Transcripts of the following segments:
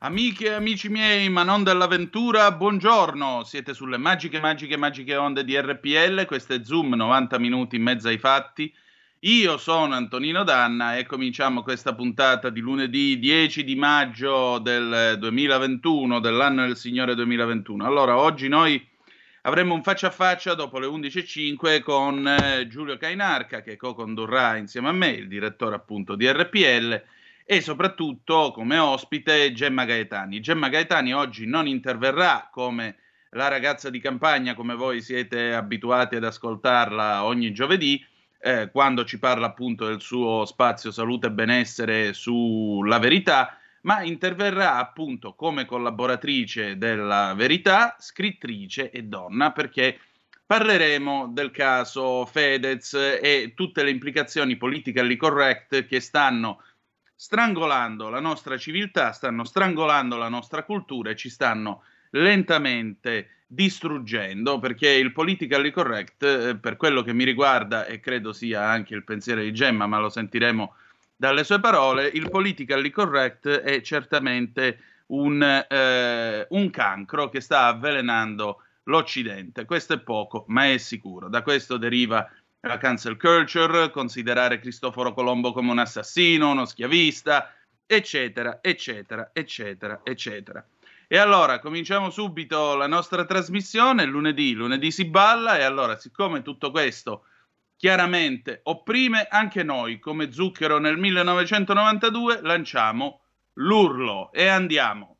Amiche e amici miei, ma non dell'avventura, buongiorno. Siete sulle magiche, magiche, magiche onde di RPL. Questo è Zoom, 90 minuti in mezzo ai fatti. Io sono Antonino Danna e cominciamo questa puntata di lunedì 10 di maggio del 2021, dell'anno del Signore 2021. Allora, oggi noi avremo un faccia a faccia dopo le 11.05 con eh, Giulio Cainarca che co-condurrà insieme a me, il direttore appunto di RPL e soprattutto come ospite Gemma Gaetani. Gemma Gaetani oggi non interverrà come la ragazza di campagna, come voi siete abituati ad ascoltarla ogni giovedì, eh, quando ci parla appunto del suo spazio salute e benessere sulla verità, ma interverrà appunto come collaboratrice della verità, scrittrice e donna, perché parleremo del caso Fedez e tutte le implicazioni politically correct che stanno strangolando la nostra civiltà, stanno strangolando la nostra cultura e ci stanno lentamente distruggendo perché il politically correct, eh, per quello che mi riguarda e credo sia anche il pensiero di Gemma, ma lo sentiremo dalle sue parole, il politically correct è certamente un, eh, un cancro che sta avvelenando l'Occidente. Questo è poco, ma è sicuro. Da questo deriva la cancel culture, considerare Cristoforo Colombo come un assassino, uno schiavista, eccetera, eccetera, eccetera, eccetera. E allora cominciamo subito la nostra trasmissione, lunedì, lunedì si balla e allora siccome tutto questo chiaramente opprime anche noi come Zucchero nel 1992 lanciamo l'urlo e andiamo.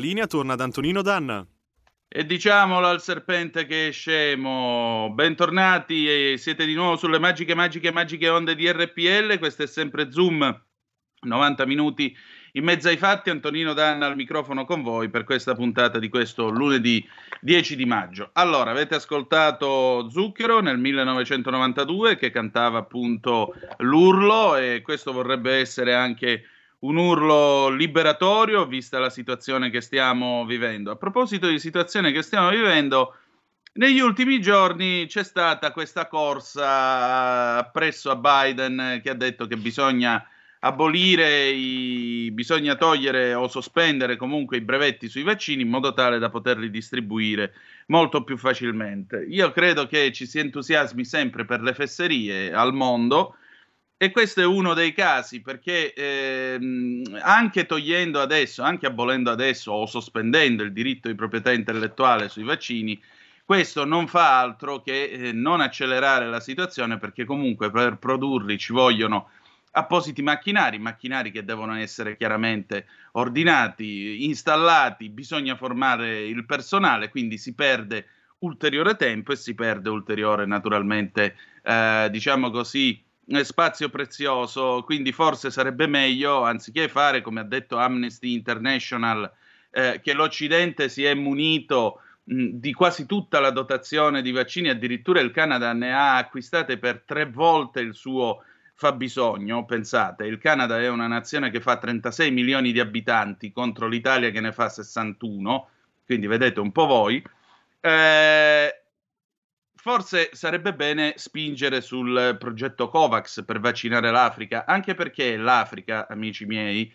Linea torna ad Antonino Danna. E diciamolo al serpente che è scemo, bentornati e siete di nuovo sulle magiche, magiche, magiche onde di RPL, questo è sempre Zoom, 90 minuti in mezzo ai fatti, Antonino Danna al microfono con voi per questa puntata di questo lunedì 10 di maggio. Allora, avete ascoltato Zucchero nel 1992 che cantava appunto l'urlo e questo vorrebbe essere anche un urlo liberatorio vista la situazione che stiamo vivendo. A proposito di situazione che stiamo vivendo, negli ultimi giorni c'è stata questa corsa presso a Biden che ha detto che bisogna abolire, i, bisogna togliere o sospendere comunque i brevetti sui vaccini in modo tale da poterli distribuire molto più facilmente. Io credo che ci si entusiasmi sempre per le fesserie al mondo e questo è uno dei casi perché ehm, anche togliendo adesso, anche abolendo adesso o sospendendo il diritto di proprietà intellettuale sui vaccini, questo non fa altro che eh, non accelerare la situazione perché comunque per produrli ci vogliono appositi macchinari, macchinari che devono essere chiaramente ordinati, installati, bisogna formare il personale, quindi si perde ulteriore tempo e si perde ulteriore naturalmente, eh, diciamo così, spazio prezioso, quindi forse sarebbe meglio, anziché fare, come ha detto Amnesty International, eh, che l'Occidente si è munito mh, di quasi tutta la dotazione di vaccini, addirittura il Canada ne ha acquistate per tre volte il suo fabbisogno, pensate, il Canada è una nazione che fa 36 milioni di abitanti contro l'Italia che ne fa 61, quindi vedete un po' voi, eh, forse sarebbe bene spingere sul progetto COVAX per vaccinare l'Africa, anche perché l'Africa, amici miei,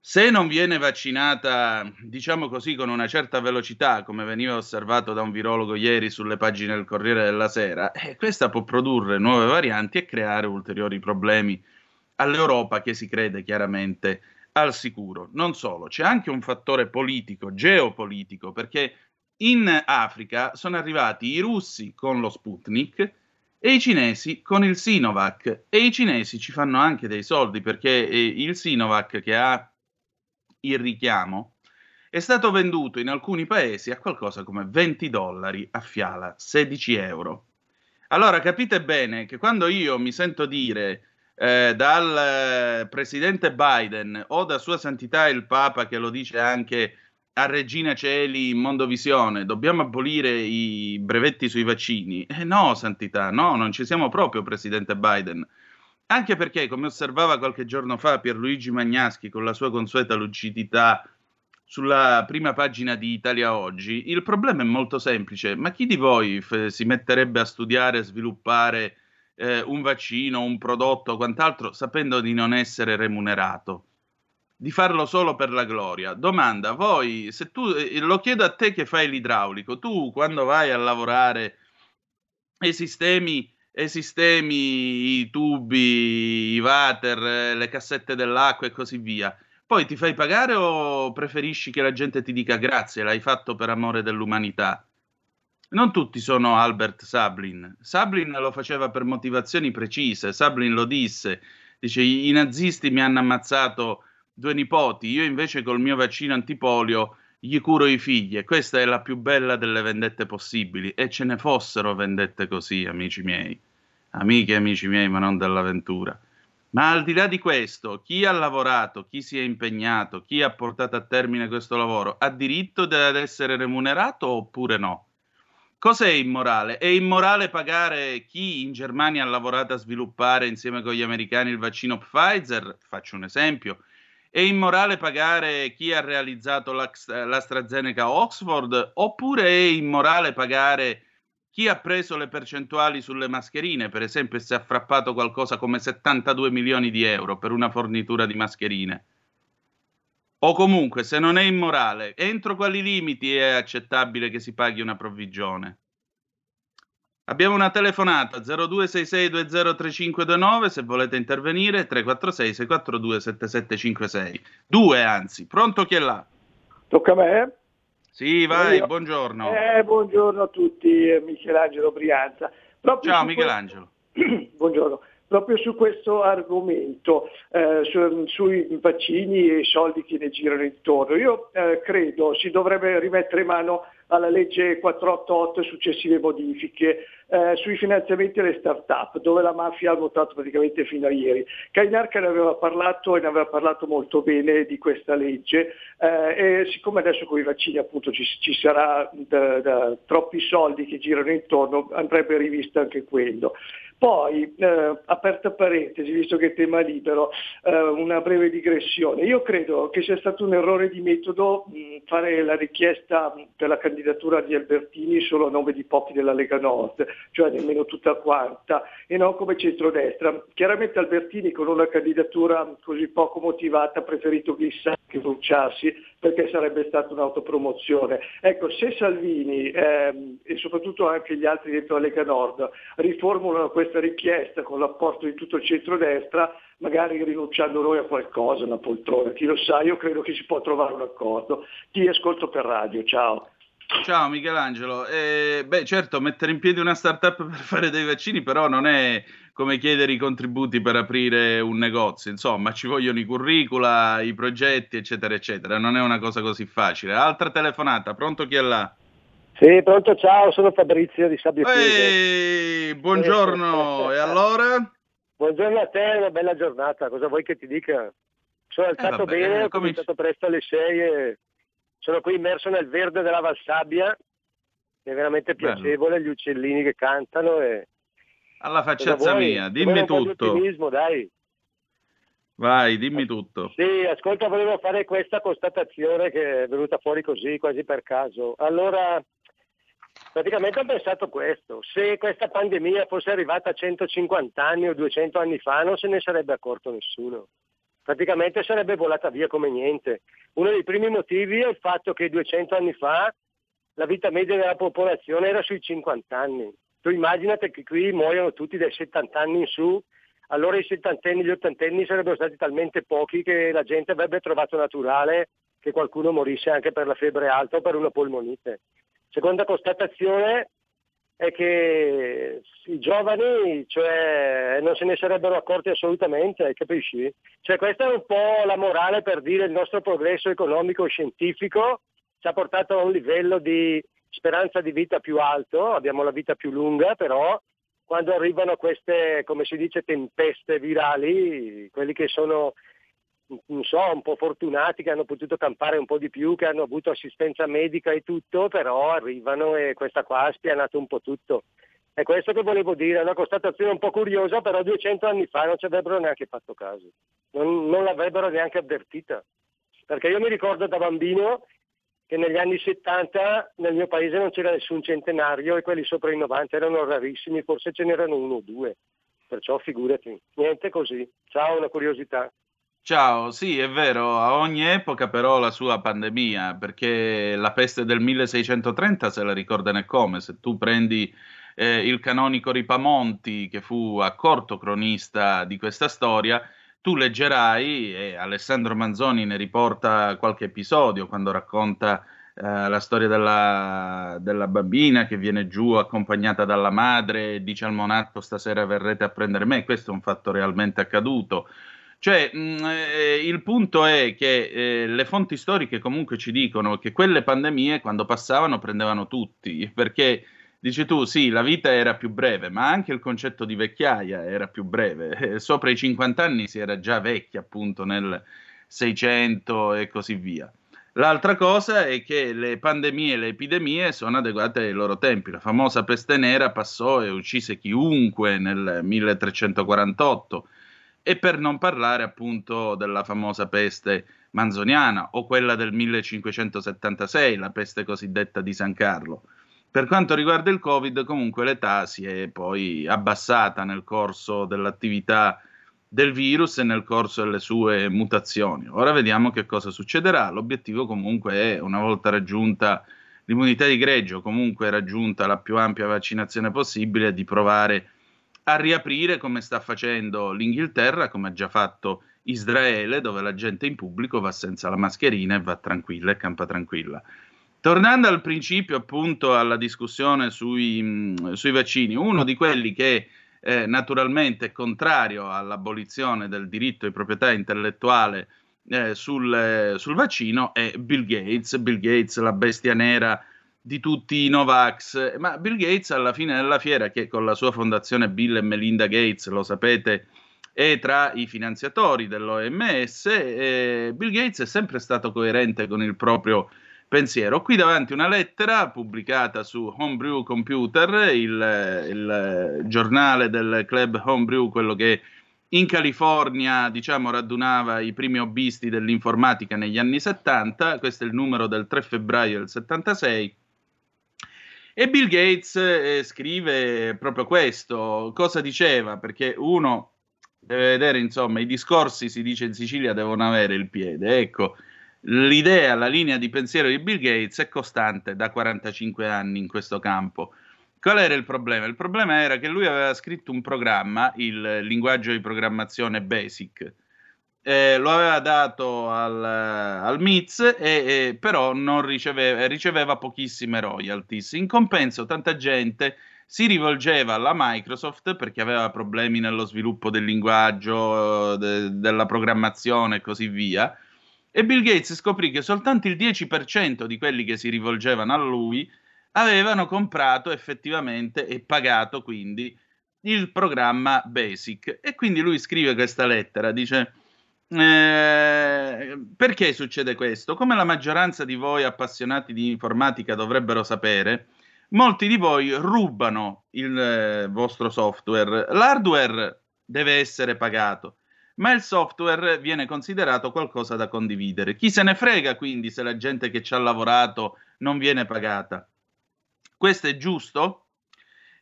se non viene vaccinata, diciamo così, con una certa velocità, come veniva osservato da un virologo ieri sulle pagine del Corriere della Sera, eh, questa può produrre nuove varianti e creare ulteriori problemi all'Europa che si crede chiaramente al sicuro. Non solo, c'è anche un fattore politico, geopolitico, perché in Africa sono arrivati i russi con lo Sputnik e i cinesi con il Sinovac e i cinesi ci fanno anche dei soldi perché eh, il Sinovac che ha il richiamo, è stato venduto in alcuni paesi a qualcosa come 20 dollari a fiala, 16 euro. Allora capite bene che quando io mi sento dire eh, dal presidente Biden o da Sua Santità il Papa che lo dice anche a Regina Celi in Mondovisione, dobbiamo abolire i brevetti sui vaccini. Eh no, Santità, no, non ci siamo proprio, presidente Biden. Anche perché, come osservava qualche giorno fa Pierluigi Magnaschi con la sua consueta lucidità sulla prima pagina di Italia Oggi, il problema è molto semplice. Ma chi di voi f- si metterebbe a studiare e sviluppare eh, un vaccino, un prodotto o quant'altro sapendo di non essere remunerato? Di farlo solo per la gloria. Domanda, voi, se tu, eh, lo chiedo a te che fai l'idraulico, tu quando vai a lavorare ai sistemi e sistemi i tubi, i water, le cassette dell'acqua e così via. Poi ti fai pagare o preferisci che la gente ti dica grazie, l'hai fatto per amore dell'umanità? Non tutti sono Albert Sablin. Sablin lo faceva per motivazioni precise. Sablin lo disse. Dice: I nazisti mi hanno ammazzato due nipoti, io invece col mio vaccino antipolio gli curo i figli. E questa è la più bella delle vendette possibili. E ce ne fossero vendette così, amici miei amiche e amici miei, ma non dell'avventura. Ma al di là di questo, chi ha lavorato, chi si è impegnato, chi ha portato a termine questo lavoro, ha diritto ad essere remunerato oppure no? Cos'è immorale? È immorale pagare chi in Germania ha lavorato a sviluppare insieme con gli americani il vaccino Pfizer? Faccio un esempio. È immorale pagare chi ha realizzato l'AstraZeneca Oxford? Oppure è immorale pagare chi ha preso le percentuali sulle mascherine, per esempio, si è frappato qualcosa come 72 milioni di euro per una fornitura di mascherine. O comunque, se non è immorale, entro quali limiti è accettabile che si paghi una provvigione? Abbiamo una telefonata 0266203529 se volete intervenire 346 642 7756. Due anzi, pronto chi è là? Tocca a me? Sì, vai, Io... buongiorno. Eh, buongiorno a tutti, Michelangelo Brianza. Proprio Ciao Michelangelo. buongiorno. proprio su questo argomento, eh, su, sui vaccini e i soldi che ne girano intorno. Io eh, credo si dovrebbe rimettere mano alla legge 488 e successive modifiche eh, sui finanziamenti alle start-up, dove la mafia ha votato praticamente fino a ieri. Cainarca ne aveva parlato e ne aveva parlato molto bene di questa legge eh, e siccome adesso con i vaccini appunto ci, ci sarà da, da, troppi soldi che girano intorno, andrebbe rivisto anche quello. Poi, eh, aperta parentesi, visto che è tema libero, eh, una breve digressione. Io credo che sia stato un errore di metodo mh, fare la richiesta per la candidatura di Albertini solo a nome di pochi della Lega Nord, cioè nemmeno tutta quanta, e non come centrodestra. Chiaramente Albertini con una candidatura così poco motivata ha preferito Glissani che bruciarsi perché sarebbe stata un'autopromozione. Ecco, se Salvini ehm, e soprattutto anche gli altri dentro la Lega Nord riformulano questa richiesta con l'apporto di tutto il centrodestra, magari rinunciando noi a qualcosa, una poltrona, chi lo sa, io credo che si può trovare un accordo. Ti ascolto per radio, ciao. Ciao Michelangelo, eh, beh certo mettere in piedi una startup per fare dei vaccini però non è come chiedere i contributi per aprire un negozio, insomma ci vogliono i curricula, i progetti eccetera eccetera, non è una cosa così facile. Altra telefonata, pronto chi è là? Sì, pronto, ciao, sono Fabrizio di Sabbio Ehi, buongiorno, e allora? Buongiorno a te, una bella giornata, cosa vuoi che ti dica? Sono eh, alzato eh, vabbè, bene, ho cominciato presto alle 6 e sono qui immerso nel verde della Valsabbia, è veramente piacevole, Bello. gli uccellini che cantano e... Alla facciazza mia, dimmi tutto. dai. Vai, dimmi tutto. Sì, ascolta, volevo fare questa constatazione che è venuta fuori così, quasi per caso. Allora, Praticamente ho pensato questo, se questa pandemia fosse arrivata a 150 anni o 200 anni fa non se ne sarebbe accorto nessuno. Praticamente sarebbe volata via come niente. Uno dei primi motivi è il fatto che 200 anni fa la vita media della popolazione era sui 50 anni. Tu immaginate che qui muoiono tutti dai 70 anni in su, allora i settantenni gli ottantenni sarebbero stati talmente pochi che la gente avrebbe trovato naturale che qualcuno morisse anche per la febbre alta o per una polmonite. Seconda constatazione è che i giovani cioè, non se ne sarebbero accorti assolutamente, capisci? Cioè, questa è un po' la morale per dire il nostro progresso economico e scientifico ci ha portato a un livello di speranza di vita più alto, abbiamo la vita più lunga, però quando arrivano queste, come si dice, tempeste virali, quelli che sono non so, un po' fortunati che hanno potuto campare un po' di più, che hanno avuto assistenza medica e tutto, però arrivano e questa qua ha spianato un po' tutto. È questo che volevo dire, è una constatazione un po' curiosa, però 200 anni fa non ci avrebbero neanche fatto caso, non, non l'avrebbero neanche avvertita. Perché io mi ricordo da bambino che negli anni 70 nel mio paese non c'era nessun centenario e quelli sopra i 90 erano rarissimi, forse ce n'erano uno o due. Perciò figurati, niente così. Ciao, una curiosità. Ciao, sì, è vero, a ogni epoca però la sua pandemia, perché la peste del 1630 se la ricorda e come, se tu prendi eh, il canonico Ripamonti, che fu accorto cronista di questa storia, tu leggerai, e Alessandro Manzoni ne riporta qualche episodio quando racconta eh, la storia della, della, bambina che viene giù accompagnata dalla madre e dice al monarco stasera verrete a prendere me, questo è un fatto realmente accaduto. Cioè, mh, mm, eh, il punto è che eh, le fonti storiche comunque ci dicono che quelle pandemie quando passavano prendevano tutti, perché dici tu, sì, la vita era più breve, ma anche il concetto di vecchiaia era più breve. Eh, sopra i 50 anni si era già vecchi, appunto, nel 600 e così via. L'altra cosa è che le pandemie e le epidemie sono adeguate ai loro tempi. La famosa peste nera passò e uccise chiunque nel 1348 e per non parlare appunto della famosa peste manzoniana o quella del 1576, la peste cosiddetta di San Carlo. Per quanto riguarda il Covid, comunque l'età si è poi abbassata nel corso dell'attività del virus e nel corso delle sue mutazioni. Ora vediamo che cosa succederà. L'obiettivo comunque è, una volta raggiunta l'immunità di greggio, comunque raggiunta la più ampia vaccinazione possibile, di provare a riaprire come sta facendo l'Inghilterra, come ha già fatto Israele, dove la gente in pubblico va senza la mascherina e va tranquilla e campa tranquilla. Tornando al principio, appunto, alla discussione sui, sui vaccini, uno di quelli che eh, naturalmente contrario all'abolizione del diritto di proprietà intellettuale eh, sul, sul, vaccino è Bill Gates, Bill Gates la bestia nera di tutti i Novax, ma Bill Gates alla fine della fiera che con la sua fondazione Bill e Melinda Gates, lo sapete, è tra i finanziatori dell'OMS, eh, Bill Gates è sempre stato coerente con il proprio pensiero. Qui davanti una lettera pubblicata su Homebrew Computer, il, il giornale del club Homebrew, quello che in California, diciamo, radunava i primi hobbisti dell'informatica negli anni 70. Questo è il numero del 3 febbraio del 76. E Bill Gates eh, scrive proprio questo. Cosa diceva? Perché uno deve vedere, insomma, i discorsi, si dice in Sicilia, devono avere il piede. Ecco, l'idea, la linea di pensiero di Bill Gates è costante da 45 anni in questo campo. Qual era il problema? Il problema era che lui aveva scritto un programma, il linguaggio di programmazione BASIC, eh, lo aveva dato al, al MITS, e, e, però non riceveva, riceveva pochissime royalties. In compenso, tanta gente si rivolgeva alla Microsoft perché aveva problemi nello sviluppo del linguaggio, de, della programmazione e così via e Bill Gates scoprì che soltanto il 10% di quelli che si rivolgevano a lui avevano comprato effettivamente e pagato quindi il programma Basic. E quindi lui scrive questa lettera, dice... Eh, perché succede questo? Come la maggioranza di voi appassionati di informatica dovrebbero sapere, molti di voi rubano il eh, vostro software. L'hardware deve essere pagato, ma il software viene considerato qualcosa da condividere. Chi se ne frega quindi se la gente che ci ha lavorato non viene pagata? Questo è giusto?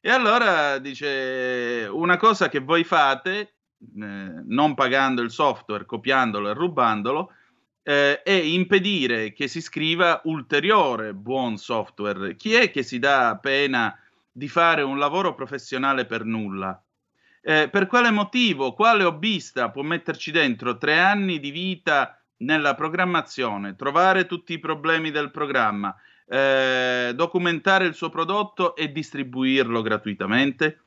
E allora dice una cosa che voi fate, non pagando il software, copiandolo e rubandolo, eh, è impedire che si scriva ulteriore buon software. Chi è che si dà pena di fare un lavoro professionale per nulla? Eh, per quale motivo, quale hobbista può metterci dentro tre anni di vita nella programmazione, trovare tutti i problemi del programma, eh, documentare il suo prodotto e distribuirlo gratuitamente?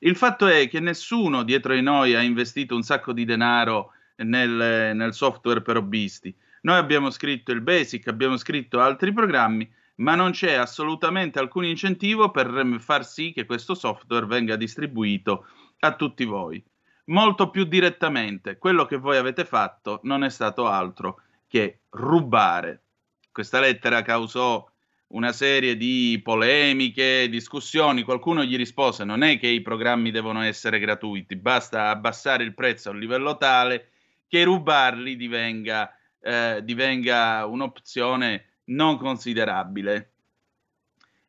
Il fatto è che nessuno dietro di noi ha investito un sacco di denaro nel, nel software per hobbisti. Noi abbiamo scritto il Basic, abbiamo scritto altri programmi, ma non c'è assolutamente alcun incentivo per far sì che questo software venga distribuito a tutti voi. Molto più direttamente, quello che voi avete fatto non è stato altro che rubare. Questa lettera causò una serie di polemiche, discussioni, qualcuno gli rispose non è che i programmi devono essere gratuiti, basta abbassare il prezzo a un livello tale che rubarli divenga, eh, divenga un'opzione non considerabile.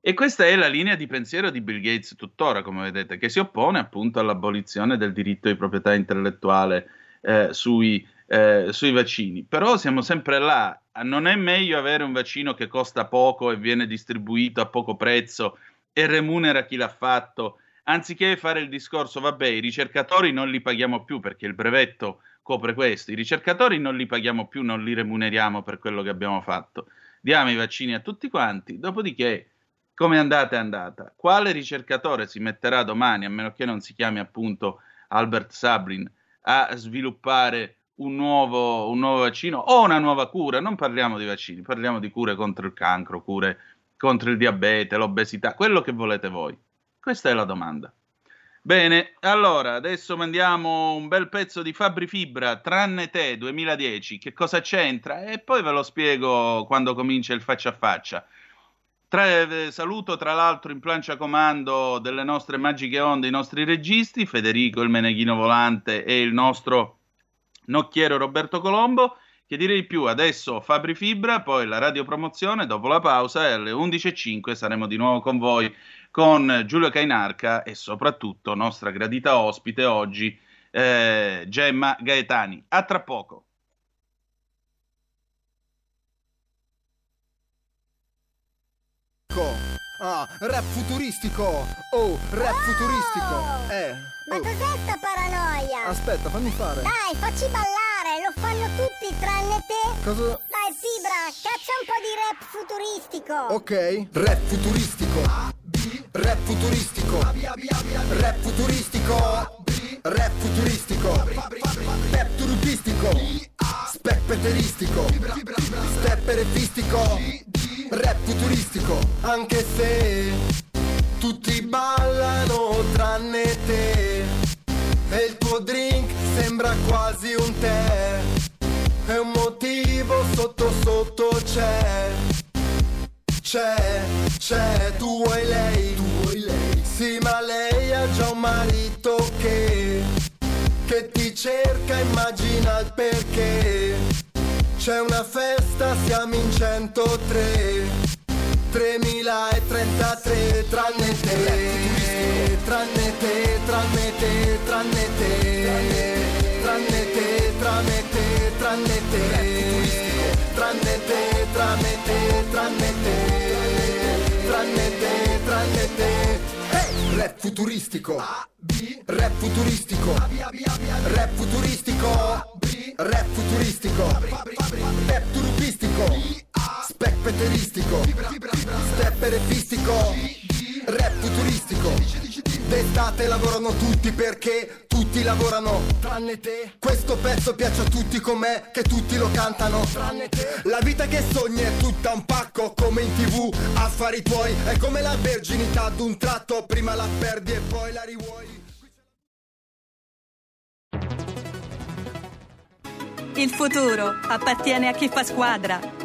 E questa è la linea di pensiero di Bill Gates tuttora, come vedete, che si oppone appunto all'abolizione del diritto di proprietà intellettuale eh, sui, eh, sui vaccini. Però siamo sempre là. Non è meglio avere un vaccino che costa poco e viene distribuito a poco prezzo e remunera chi l'ha fatto, anziché fare il discorso, vabbè, i ricercatori non li paghiamo più perché il brevetto copre questo, i ricercatori non li paghiamo più, non li remuneriamo per quello che abbiamo fatto. Diamo i vaccini a tutti quanti, dopodiché come è andata è andata. Quale ricercatore si metterà domani, a meno che non si chiami appunto Albert Sablin, a sviluppare un nuovo, un nuovo vaccino o una nuova cura? Non parliamo di vaccini, parliamo di cure contro il cancro, cure contro il diabete, l'obesità, quello che volete voi. Questa è la domanda. Bene, allora adesso mandiamo un bel pezzo di Fabri Fibra, tranne te 2010, che cosa c'entra? E poi ve lo spiego quando comincia il faccia a faccia. Tra, eh, saluto tra l'altro in plancia comando delle nostre magiche onde i nostri registi, Federico il Meneghino Volante e il nostro nocchiero Roberto Colombo. Che direi più, adesso Fabri Fibra, poi la radiopromozione, dopo la pausa e alle 11.05 saremo di nuovo con voi con Giulio Cainarca e soprattutto nostra gradita ospite oggi, eh, Gemma Gaetani. A tra poco. Ah, rap futuristico! Oh, rap oh! futuristico! Eh. Ma oh. cos'è sta paranoia? Aspetta, fammi fare. Dai, facci ballare, lo fanno tutti tranne te. Cosa? Dai, Fibra, caccia un po' di rap futuristico. Ok, rap futuristico. Rap futuristico Rap futuristico Rap futuristico Pep turupistico Spec peteristico Stepperefistico Rap futuristico Anche se Tutti ballano tranne te E il tuo drink sembra quasi un tè E un motivo sotto sotto c'è c'è, c'è, tu vuoi lei, tu vuoi lei. Sì, ma lei ha già un marito che, che ti cerca, immagina il perché. C'è una festa, siamo in 103, 3033, tranne te, tranne te, tranne te, tranne te, tranne te, tranne te, tranne te, tranne te, tranne te, tranne te tranne te, tranne te. Rap futuristico, rap futuristico, rap futuristico, rap futuristico, rap turupistico, spec peteristico, stepperefistico, rap futuristico. D'estate lavorano tutti perché tutti lavorano Tranne te. Questo pezzo piace a tutti com'è Che tutti lo cantano Tranne te. La vita che sogni è tutta un pacco Come in tv Affari tuoi. È come la verginità d'un tratto Prima la perdi e poi la rivuoi. Il futuro appartiene a chi fa squadra.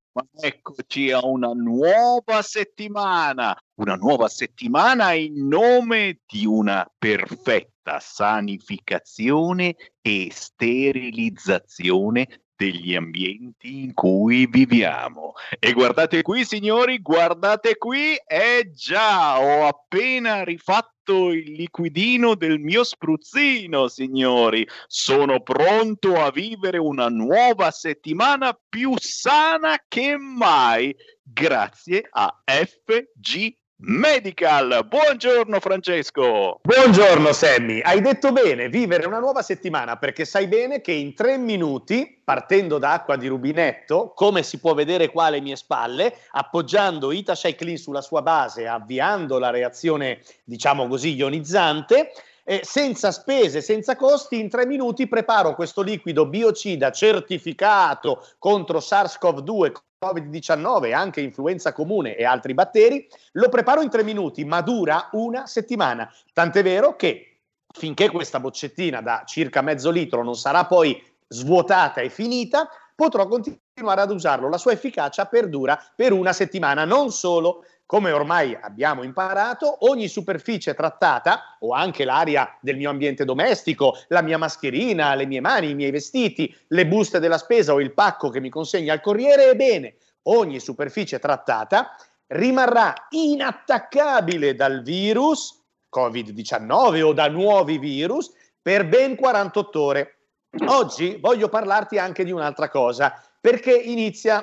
ma eccoci a una nuova settimana, una nuova settimana in nome di una perfetta sanificazione e sterilizzazione degli ambienti in cui viviamo. E guardate qui, signori, guardate qui, è già, ho appena rifatto il liquidino del mio spruzzino, signori. Sono pronto a vivere una nuova settimana più sana che mai, grazie a FG Medical. Buongiorno Francesco. Buongiorno Sammy, hai detto bene, vivere una nuova settimana perché sai bene che in tre minuti, partendo da acqua di rubinetto, come si può vedere qua alle mie spalle, appoggiando Ita Clean sulla sua base, avviando la reazione, diciamo così, ionizzante, eh, senza spese, senza costi, in tre minuti preparo questo liquido biocida certificato contro SARS-CoV-2 Covid-19, anche influenza comune e altri batteri, lo preparo in tre minuti, ma dura una settimana. Tant'è vero che finché questa boccettina da circa mezzo litro non sarà poi svuotata e finita, potrò continuare ad usarlo. La sua efficacia perdura per una settimana. Non solo, come ormai abbiamo imparato, ogni superficie trattata, o anche l'aria del mio ambiente domestico, la mia mascherina, le mie mani, i miei vestiti, le buste della spesa o il pacco che mi consegna il corriere, ebbene, ogni superficie trattata rimarrà inattaccabile dal virus Covid-19 o da nuovi virus per ben 48 ore. Oggi voglio parlarti anche di un'altra cosa, perché inizia,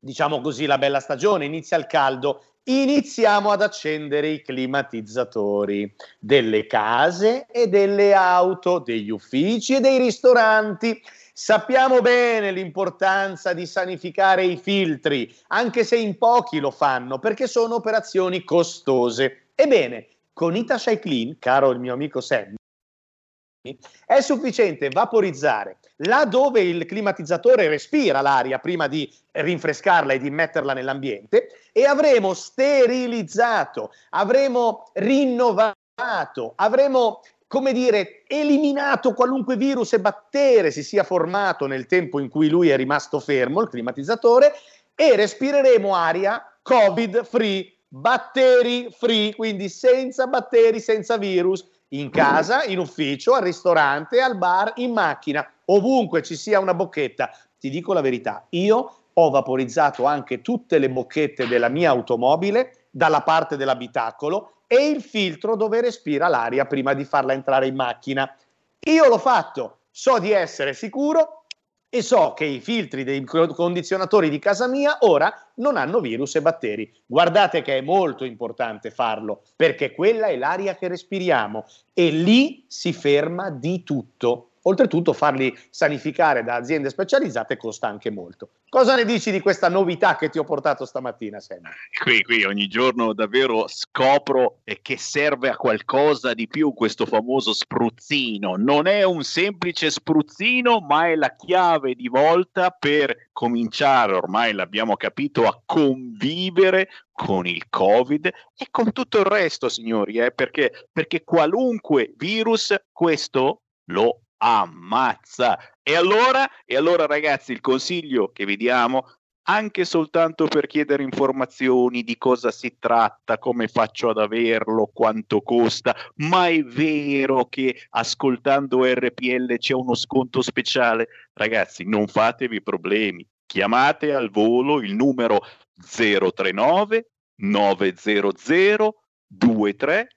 diciamo così, la bella stagione, inizia il caldo iniziamo ad accendere i climatizzatori delle case e delle auto, degli uffici e dei ristoranti. Sappiamo bene l'importanza di sanificare i filtri, anche se in pochi lo fanno, perché sono operazioni costose. Ebbene, con Itashi Clean, caro il mio amico Sammy, è sufficiente vaporizzare là dove il climatizzatore respira l'aria prima di rinfrescarla e di metterla nell'ambiente e avremo sterilizzato, avremo rinnovato, avremo come dire, eliminato qualunque virus e batterio si sia formato nel tempo in cui lui è rimasto fermo, il climatizzatore, e respireremo aria covid free, batteri free, quindi senza batteri, senza virus, in casa, in ufficio, al ristorante, al bar, in macchina, ovunque ci sia una bocchetta. Ti dico la verità, io ho vaporizzato anche tutte le bocchette della mia automobile dalla parte dell'abitacolo e il filtro dove respira l'aria prima di farla entrare in macchina. Io l'ho fatto, so di essere sicuro e so che i filtri dei condizionatori di casa mia ora non hanno virus e batteri. Guardate che è molto importante farlo perché quella è l'aria che respiriamo e lì si ferma di tutto. Oltretutto farli sanificare da aziende specializzate costa anche molto. Cosa ne dici di questa novità che ti ho portato stamattina, Sam? Qui, qui ogni giorno davvero scopro che serve a qualcosa di più questo famoso spruzzino. Non è un semplice spruzzino, ma è la chiave di volta per cominciare, ormai l'abbiamo capito, a convivere con il Covid e con tutto il resto, signori, eh? perché, perché qualunque virus questo lo ammazza. E allora, e allora ragazzi, il consiglio che vi diamo anche soltanto per chiedere informazioni di cosa si tratta, come faccio ad averlo, quanto costa, ma è vero che ascoltando RPL c'è uno sconto speciale. Ragazzi, non fatevi problemi, chiamate al volo il numero 039 900 23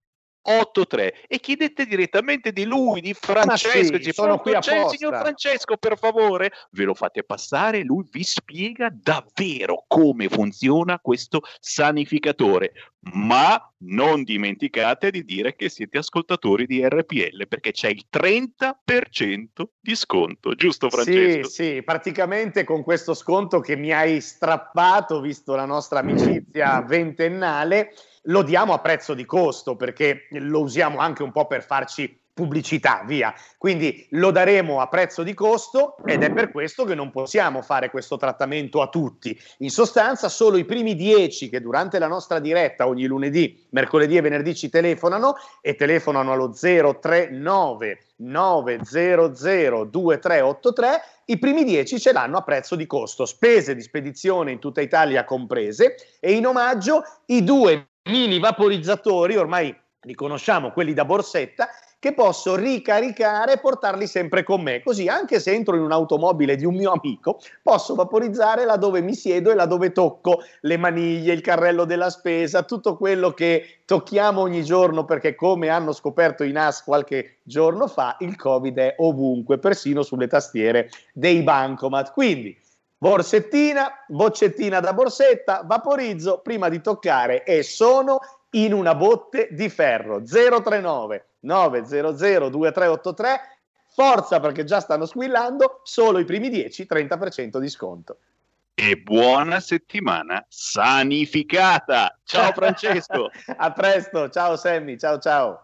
8-3 e chiedete direttamente di lui, di Francesco. Sì, sono qui apposta. Signor Francesco, per favore, ve lo fate passare. Lui vi spiega davvero come funziona questo sanificatore. Ma non dimenticate di dire che siete ascoltatori di RPL perché c'è il 30% di sconto, giusto Francesco? Sì, sì, praticamente con questo sconto che mi hai strappato, visto la nostra amicizia ventennale lo diamo a prezzo di costo perché lo usiamo anche un po' per farci pubblicità, via. Quindi lo daremo a prezzo di costo ed è per questo che non possiamo fare questo trattamento a tutti. In sostanza, solo i primi dieci che durante la nostra diretta ogni lunedì, mercoledì e venerdì ci telefonano e telefonano allo 039 900 2383 i primi 10 ce l'hanno a prezzo di costo, spese di spedizione in tutta Italia comprese e in omaggio i due mini vaporizzatori, ormai li conosciamo, quelli da borsetta, che posso ricaricare e portarli sempre con me. Così anche se entro in un'automobile di un mio amico, posso vaporizzare laddove mi siedo e laddove tocco le maniglie, il carrello della spesa, tutto quello che tocchiamo ogni giorno perché come hanno scoperto i NAS qualche giorno fa, il Covid è ovunque, persino sulle tastiere dei bancomat. Quindi borsettina, boccettina da borsetta, vaporizzo prima di toccare e sono in una botte di ferro. 039 900 2383 forza perché già stanno squillando solo i primi 10 30% di sconto. E buona settimana sanificata. Ciao Francesco. A presto. Ciao Sammy. Ciao ciao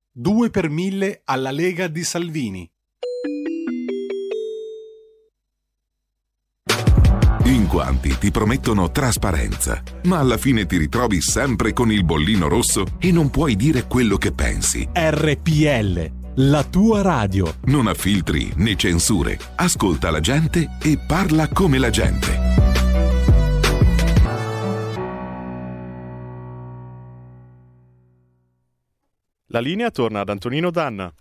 2 per 1000 alla Lega di Salvini. In quanti ti promettono trasparenza, ma alla fine ti ritrovi sempre con il bollino rosso e non puoi dire quello che pensi. RPL, la tua radio. Non ha filtri né censure. Ascolta la gente e parla come la gente. La linea torna ad Antonino Danna.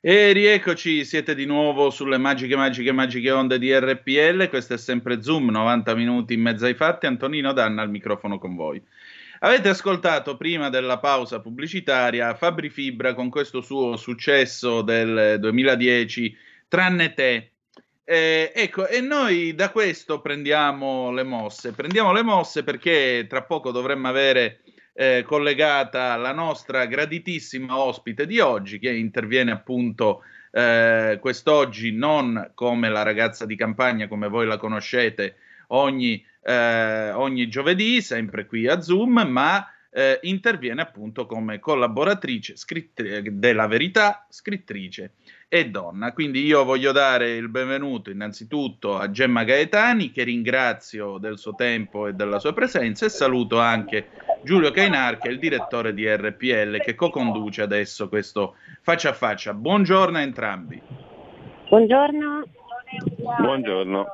E rieccoci, siete di nuovo sulle magiche, magiche, magiche onde di RPL. Questo è sempre Zoom, 90 minuti in mezzo ai fatti. Antonino Danna al microfono con voi. Avete ascoltato prima della pausa pubblicitaria Fabri Fibra con questo suo successo del 2010, Tranne te. Eh, ecco, e noi da questo prendiamo le mosse. Prendiamo le mosse perché tra poco dovremmo avere eh, collegata la nostra graditissima ospite di oggi, che interviene appunto eh, quest'oggi non come la ragazza di campagna, come voi la conoscete, ogni, eh, ogni giovedì, sempre qui a Zoom, ma eh, interviene appunto come collaboratrice della verità, scrittrice e donna. Quindi io voglio dare il benvenuto innanzitutto a Gemma Gaetani, che ringrazio del suo tempo e della sua presenza, e saluto anche Giulio Cainar, che è il direttore di RPL, che co-conduce adesso questo faccia a faccia. Buongiorno a entrambi. Buongiorno. Buongiorno.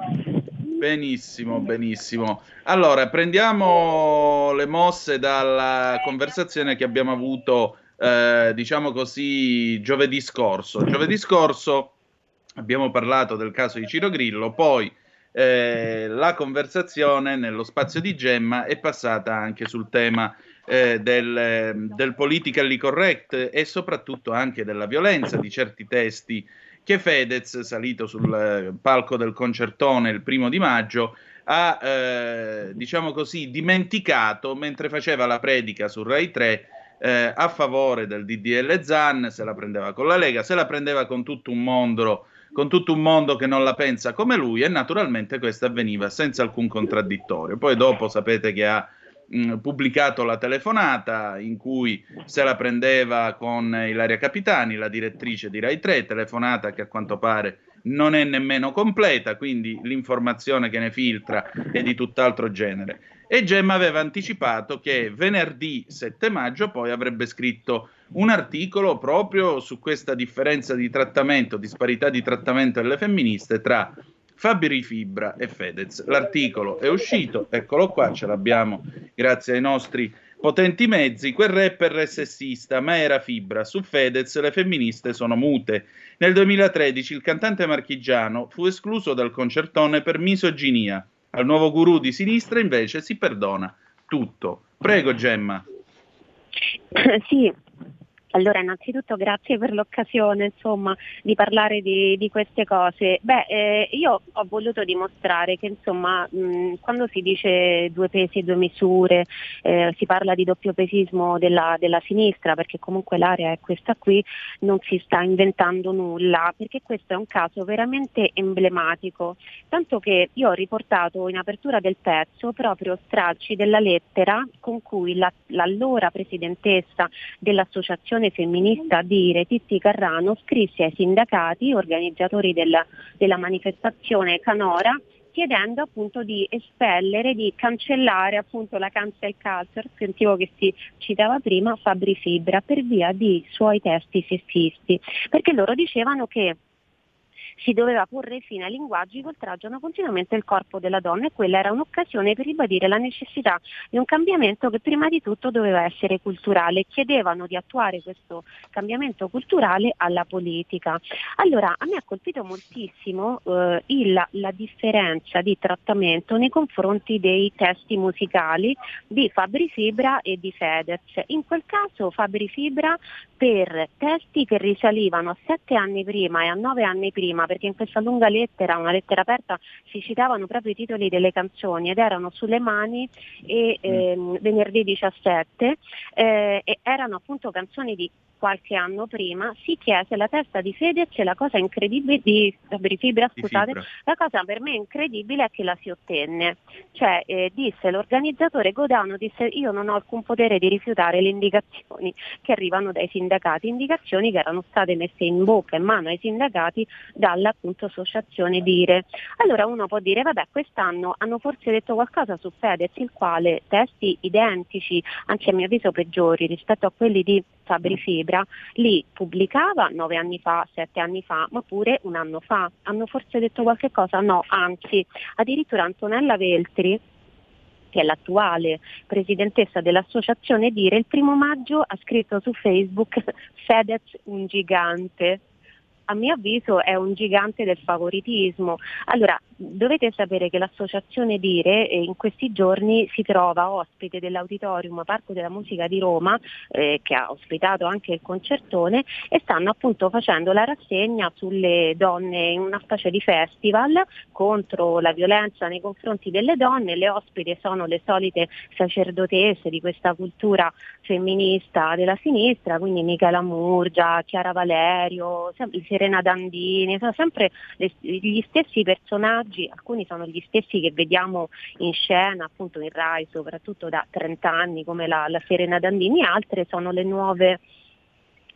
Benissimo, benissimo. Allora, prendiamo le mosse dalla conversazione che abbiamo avuto eh, diciamo così, giovedì scorso. Giovedì scorso abbiamo parlato del caso di Ciro Grillo, poi eh, la conversazione nello spazio di Gemma è passata anche sul tema eh, del, del politically correct e soprattutto anche della violenza di certi testi che Fedez, salito sul palco del concertone il primo di maggio, ha eh, diciamo così dimenticato mentre faceva la predica su Rai 3 eh, a favore del DDL Zan, se la prendeva con la Lega, se la prendeva con tutto un mondo con tutto un mondo che non la pensa come lui e naturalmente questo avveniva senza alcun contraddittorio. Poi dopo sapete che ha mh, pubblicato la telefonata in cui se la prendeva con Ilaria Capitani, la direttrice di Rai 3, telefonata che a quanto pare non è nemmeno completa, quindi l'informazione che ne filtra è di tutt'altro genere e Gemma aveva anticipato che venerdì 7 maggio poi avrebbe scritto un articolo proprio su questa differenza di trattamento, disparità di trattamento delle femministe tra Fabri Fibra e Fedez. L'articolo è uscito, eccolo qua, ce l'abbiamo grazie ai nostri potenti mezzi. Quel rapper è sessista, ma era Fibra. Su Fedez le femministe sono mute. Nel 2013 il cantante marchigiano fu escluso dal concertone per misoginia. Al nuovo guru di sinistra invece si perdona tutto. Prego Gemma. Sì, allora, innanzitutto grazie per l'occasione insomma, di parlare di, di queste cose. Beh, eh, io ho voluto dimostrare che insomma, mh, quando si dice due pesi e due misure, eh, si parla di doppio pesismo della, della, sinistra, perché comunque l'area è questa qui, non si sta inventando nulla, perché questo è un caso veramente emblematico. Tanto che io ho riportato in apertura del pezzo proprio stralci della lettera con cui la, l'allora presidentessa dell'associazione associazione femminista Dire Titti Carrano scrisse ai sindacati organizzatori della, della manifestazione Canora chiedendo appunto di espellere, di cancellare appunto la cancel culture, sentivo che si citava prima Fabri Fibra, per via di suoi testi sessisti, perché loro dicevano che si doveva porre fine ai linguaggi che oltraggiano continuamente il corpo della donna e quella era un'occasione per ribadire la necessità di un cambiamento che prima di tutto doveva essere culturale. Chiedevano di attuare questo cambiamento culturale alla politica. Allora, a me ha colpito moltissimo eh, il, la differenza di trattamento nei confronti dei testi musicali di Fabri Fibra e di Fedez. In quel caso Fabri Fibra per testi che risalivano a sette anni prima e a nove anni prima, perché in questa lunga lettera, una lettera aperta, si citavano proprio i titoli delle canzoni ed erano sulle mani e eh, venerdì 17 eh, e erano appunto canzoni di qualche anno prima, si chiese la testa di Fedez e la cosa incredibile di, di Fibra, scusate, di la cosa per me incredibile è che la si ottenne. Cioè eh, disse l'organizzatore Godano disse io non ho alcun potere di rifiutare le indicazioni che arrivano dai sindacati, indicazioni che erano state messe in bocca in mano ai sindacati dall'appunto associazione Dire. Allora uno può dire vabbè quest'anno hanno forse detto qualcosa su Fedez il quale testi identici, anzi a mio avviso peggiori rispetto a quelli di Fabri Fibra li pubblicava nove anni fa, sette anni fa, ma pure un anno fa. Hanno forse detto qualche cosa? No, anzi, addirittura Antonella Veltri che è l'attuale presidentessa dell'associazione Dire, il primo maggio ha scritto su Facebook Fedez un gigante a mio avviso è un gigante del favoritismo. Allora, dovete sapere che l'associazione Dire eh, in questi giorni si trova ospite dell'Auditorium Parco della Musica di Roma, eh, che ha ospitato anche il concertone, e stanno appunto facendo la rassegna sulle donne in una specie di festival contro la violenza nei confronti delle donne. Le ospiti sono le solite sacerdotesse di questa cultura femminista della sinistra, quindi Michela Murgia, Chiara Valerio, Serena Dandini, sono sempre gli stessi personaggi, alcuni sono gli stessi che vediamo in scena appunto in Rai soprattutto da 30 anni come la, la Serena Dandini, altre sono le nuove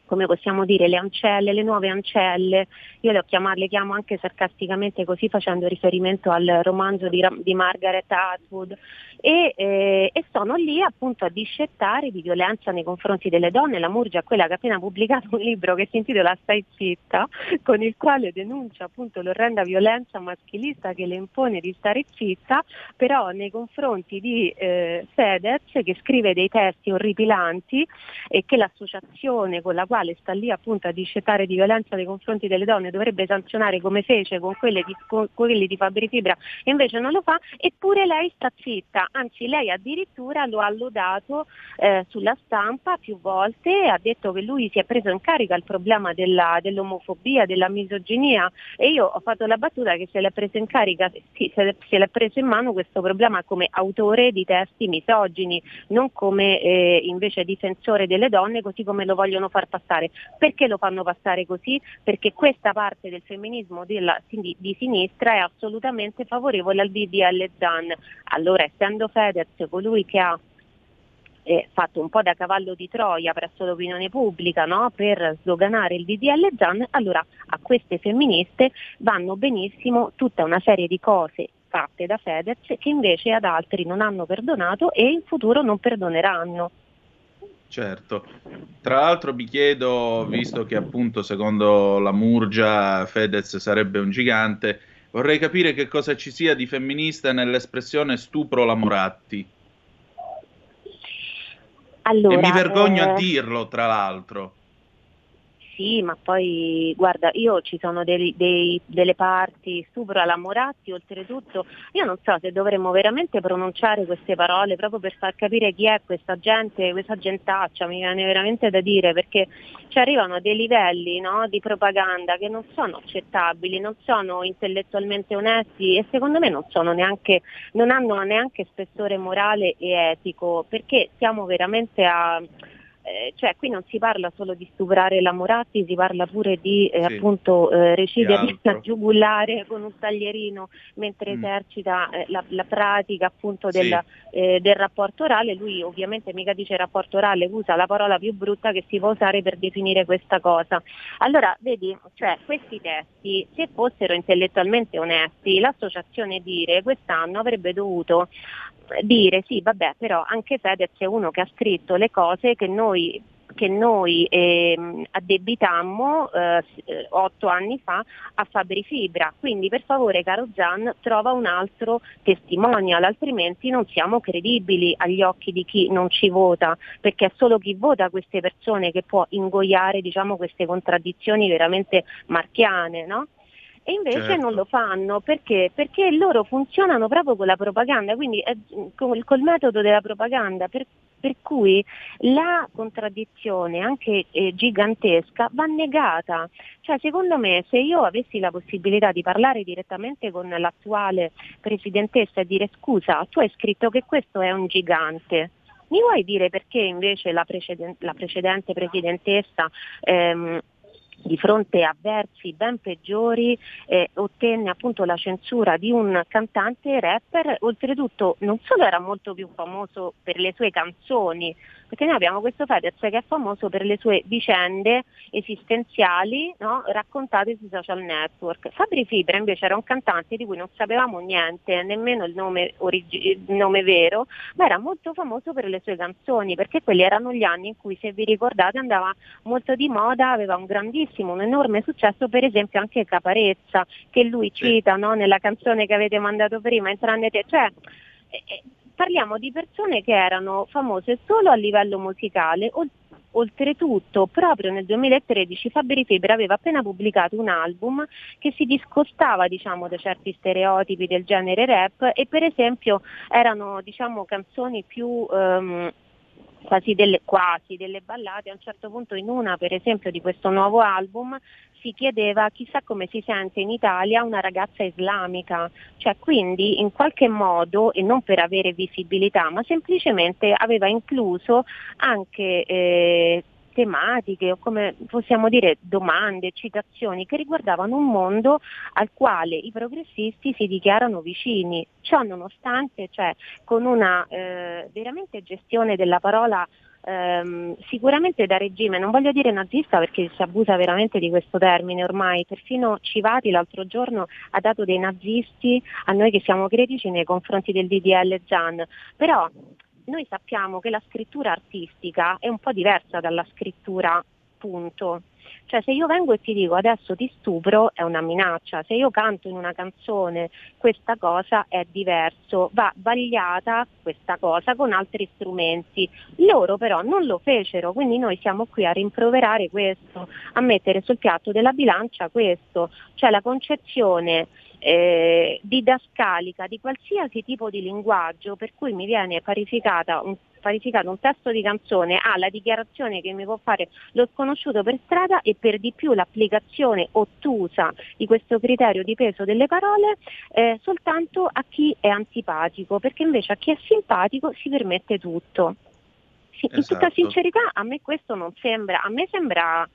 come possiamo dire, le ancelle, le nuove ancelle, io le chiamate, le chiamo anche sarcasticamente così facendo riferimento al romanzo di, di Margaret Atwood e, eh, e, sono lì appunto a discettare di violenza nei confronti delle donne. La Murgia è quella che ha appena pubblicato un libro che si intitola Stai zitta, con il quale denuncia appunto l'orrenda violenza maschilista che le impone di stare zitta, però nei confronti di eh, Fedez che scrive dei testi orripilanti e che l'associazione con la quale sta lì appunto a discettare di violenza nei confronti delle donne dovrebbe sanzionare come fece con di, con quelli di Fabri Fibra invece non lo fa, eppure lei sta zitta anzi lei addirittura lo ha lodato eh, sulla stampa più volte, ha detto che lui si è preso in carica il problema della, dell'omofobia, della misoginia e io ho fatto la battuta che se l'è preso in carica, sì, se, l'è preso in mano questo problema come autore di testi misogini, non come eh, invece difensore delle donne, così come lo vogliono far passare. Perché lo fanno passare così? Perché questa parte del femminismo della, di, di sinistra è assolutamente favorevole al DDL ZAN. Allora, essendo Alfredo Fedez, colui che ha eh, fatto un po' da cavallo di Troia presso l'opinione pubblica no? per sdoganare il DDL Zan, allora a queste femministe vanno benissimo tutta una serie di cose fatte da Fedez che invece ad altri non hanno perdonato e in futuro non perdoneranno. Certo, tra l'altro vi chiedo, visto che appunto secondo la Murgia Fedez sarebbe un gigante, Vorrei capire che cosa ci sia di femminista nell'espressione stupro la Moratti. Allora, e mi vergogno eh... a dirlo, tra l'altro sì, ma poi guarda, io ci sono dei, dei, delle parti, stupro alla Moratti, oltretutto io non so se dovremmo veramente pronunciare queste parole proprio per far capire chi è questa gente, questa gentaccia, mi viene veramente da dire, perché ci arrivano dei livelli no, di propaganda che non sono accettabili, non sono intellettualmente onesti e secondo me non, neanche, non hanno neanche spessore morale e etico, perché siamo veramente a eh, cioè qui non si parla solo di stuprare la Moratti, si parla pure di eh, sì. appunto eh, recidere la giugulare con un taglierino mentre mm. esercita eh, la, la, pratica appunto sì. del, eh, del, rapporto orale, lui ovviamente mica dice rapporto orale, usa la parola più brutta che si può usare per definire questa cosa. Allora, vedi, cioè questi testi, se fossero intellettualmente onesti, l'associazione Dire quest'anno avrebbe dovuto dire sì, vabbè, però anche Fedez è uno che ha scritto le cose che noi che noi eh, addebitammo eh, otto anni fa a Fabri Fibra. Quindi per favore caro Gian trova un altro testimonial, altrimenti non siamo credibili agli occhi di chi non ci vota, perché è solo chi vota queste persone che può ingoiare diciamo, queste contraddizioni veramente marchiane. No? E invece certo. non lo fanno perché? Perché loro funzionano proprio con la propaganda, quindi è, col, col, metodo della propaganda, per, per, cui la contraddizione anche eh, gigantesca va negata. Cioè, secondo me se io avessi la possibilità di parlare direttamente con l'attuale presidentessa e dire scusa, tu hai scritto che questo è un gigante, mi vuoi dire perché invece la, preceden- la precedente presidentessa ehm, di fronte a versi ben peggiori eh, ottenne appunto la censura di un cantante rapper, oltretutto non solo era molto più famoso per le sue canzoni, perché noi abbiamo questo Fedez che è famoso per le sue vicende esistenziali no? raccontate sui social network. Fabri Fibra invece era un cantante di cui non sapevamo niente, nemmeno il nome, origi- nome vero, ma era molto famoso per le sue canzoni, perché quelli erano gli anni in cui, se vi ricordate, andava molto di moda, aveva un grandissimo, un enorme successo, per esempio anche Caparezza, che lui cita no? nella canzone che avete mandato prima, Entranne te. Cioè, parliamo di persone che erano famose solo a livello musicale, oltretutto proprio nel 2013 Fabri Fibra aveva appena pubblicato un album che si discostava diciamo, da certi stereotipi del genere rap e per esempio erano diciamo, canzoni più... Um, quasi delle, quasi delle ballate, a un certo punto in una per esempio di questo nuovo album si chiedeva chissà come si sente in Italia una ragazza islamica, cioè quindi in qualche modo, e non per avere visibilità, ma semplicemente aveva incluso anche eh, tematiche o come possiamo dire domande, citazioni che riguardavano un mondo al quale i progressisti si dichiarano vicini. Ciò nonostante, cioè, con una eh, veramente gestione della parola ehm, sicuramente da regime, non voglio dire nazista perché si abusa veramente di questo termine ormai, perfino Civati l'altro giorno ha dato dei nazisti a noi che siamo critici nei confronti del DDL Zan, però noi sappiamo che la scrittura artistica è un po' diversa dalla scrittura punto. Cioè se io vengo e ti dico adesso ti stupro è una minaccia, se io canto in una canzone questa cosa è diverso, va vagliata questa cosa con altri strumenti. Loro però non lo fecero, quindi noi siamo qui a rimproverare questo, a mettere sul piatto della bilancia questo, cioè la concezione eh, didascalica di qualsiasi tipo di linguaggio per cui mi viene parificata un, parificato un testo di canzone alla dichiarazione che mi può fare lo sconosciuto per strada e per di più l'applicazione ottusa di questo criterio di peso delle parole eh, soltanto a chi è antipatico, perché invece a chi è simpatico si permette tutto. Sì, esatto. In tutta esatto. sincerità a me questo non sembra, a me sembra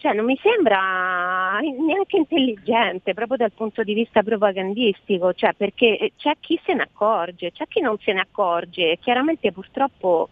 cioè non mi sembra neanche intelligente proprio dal punto di vista propagandistico, cioè perché c'è chi se ne accorge, c'è chi non se ne accorge, chiaramente purtroppo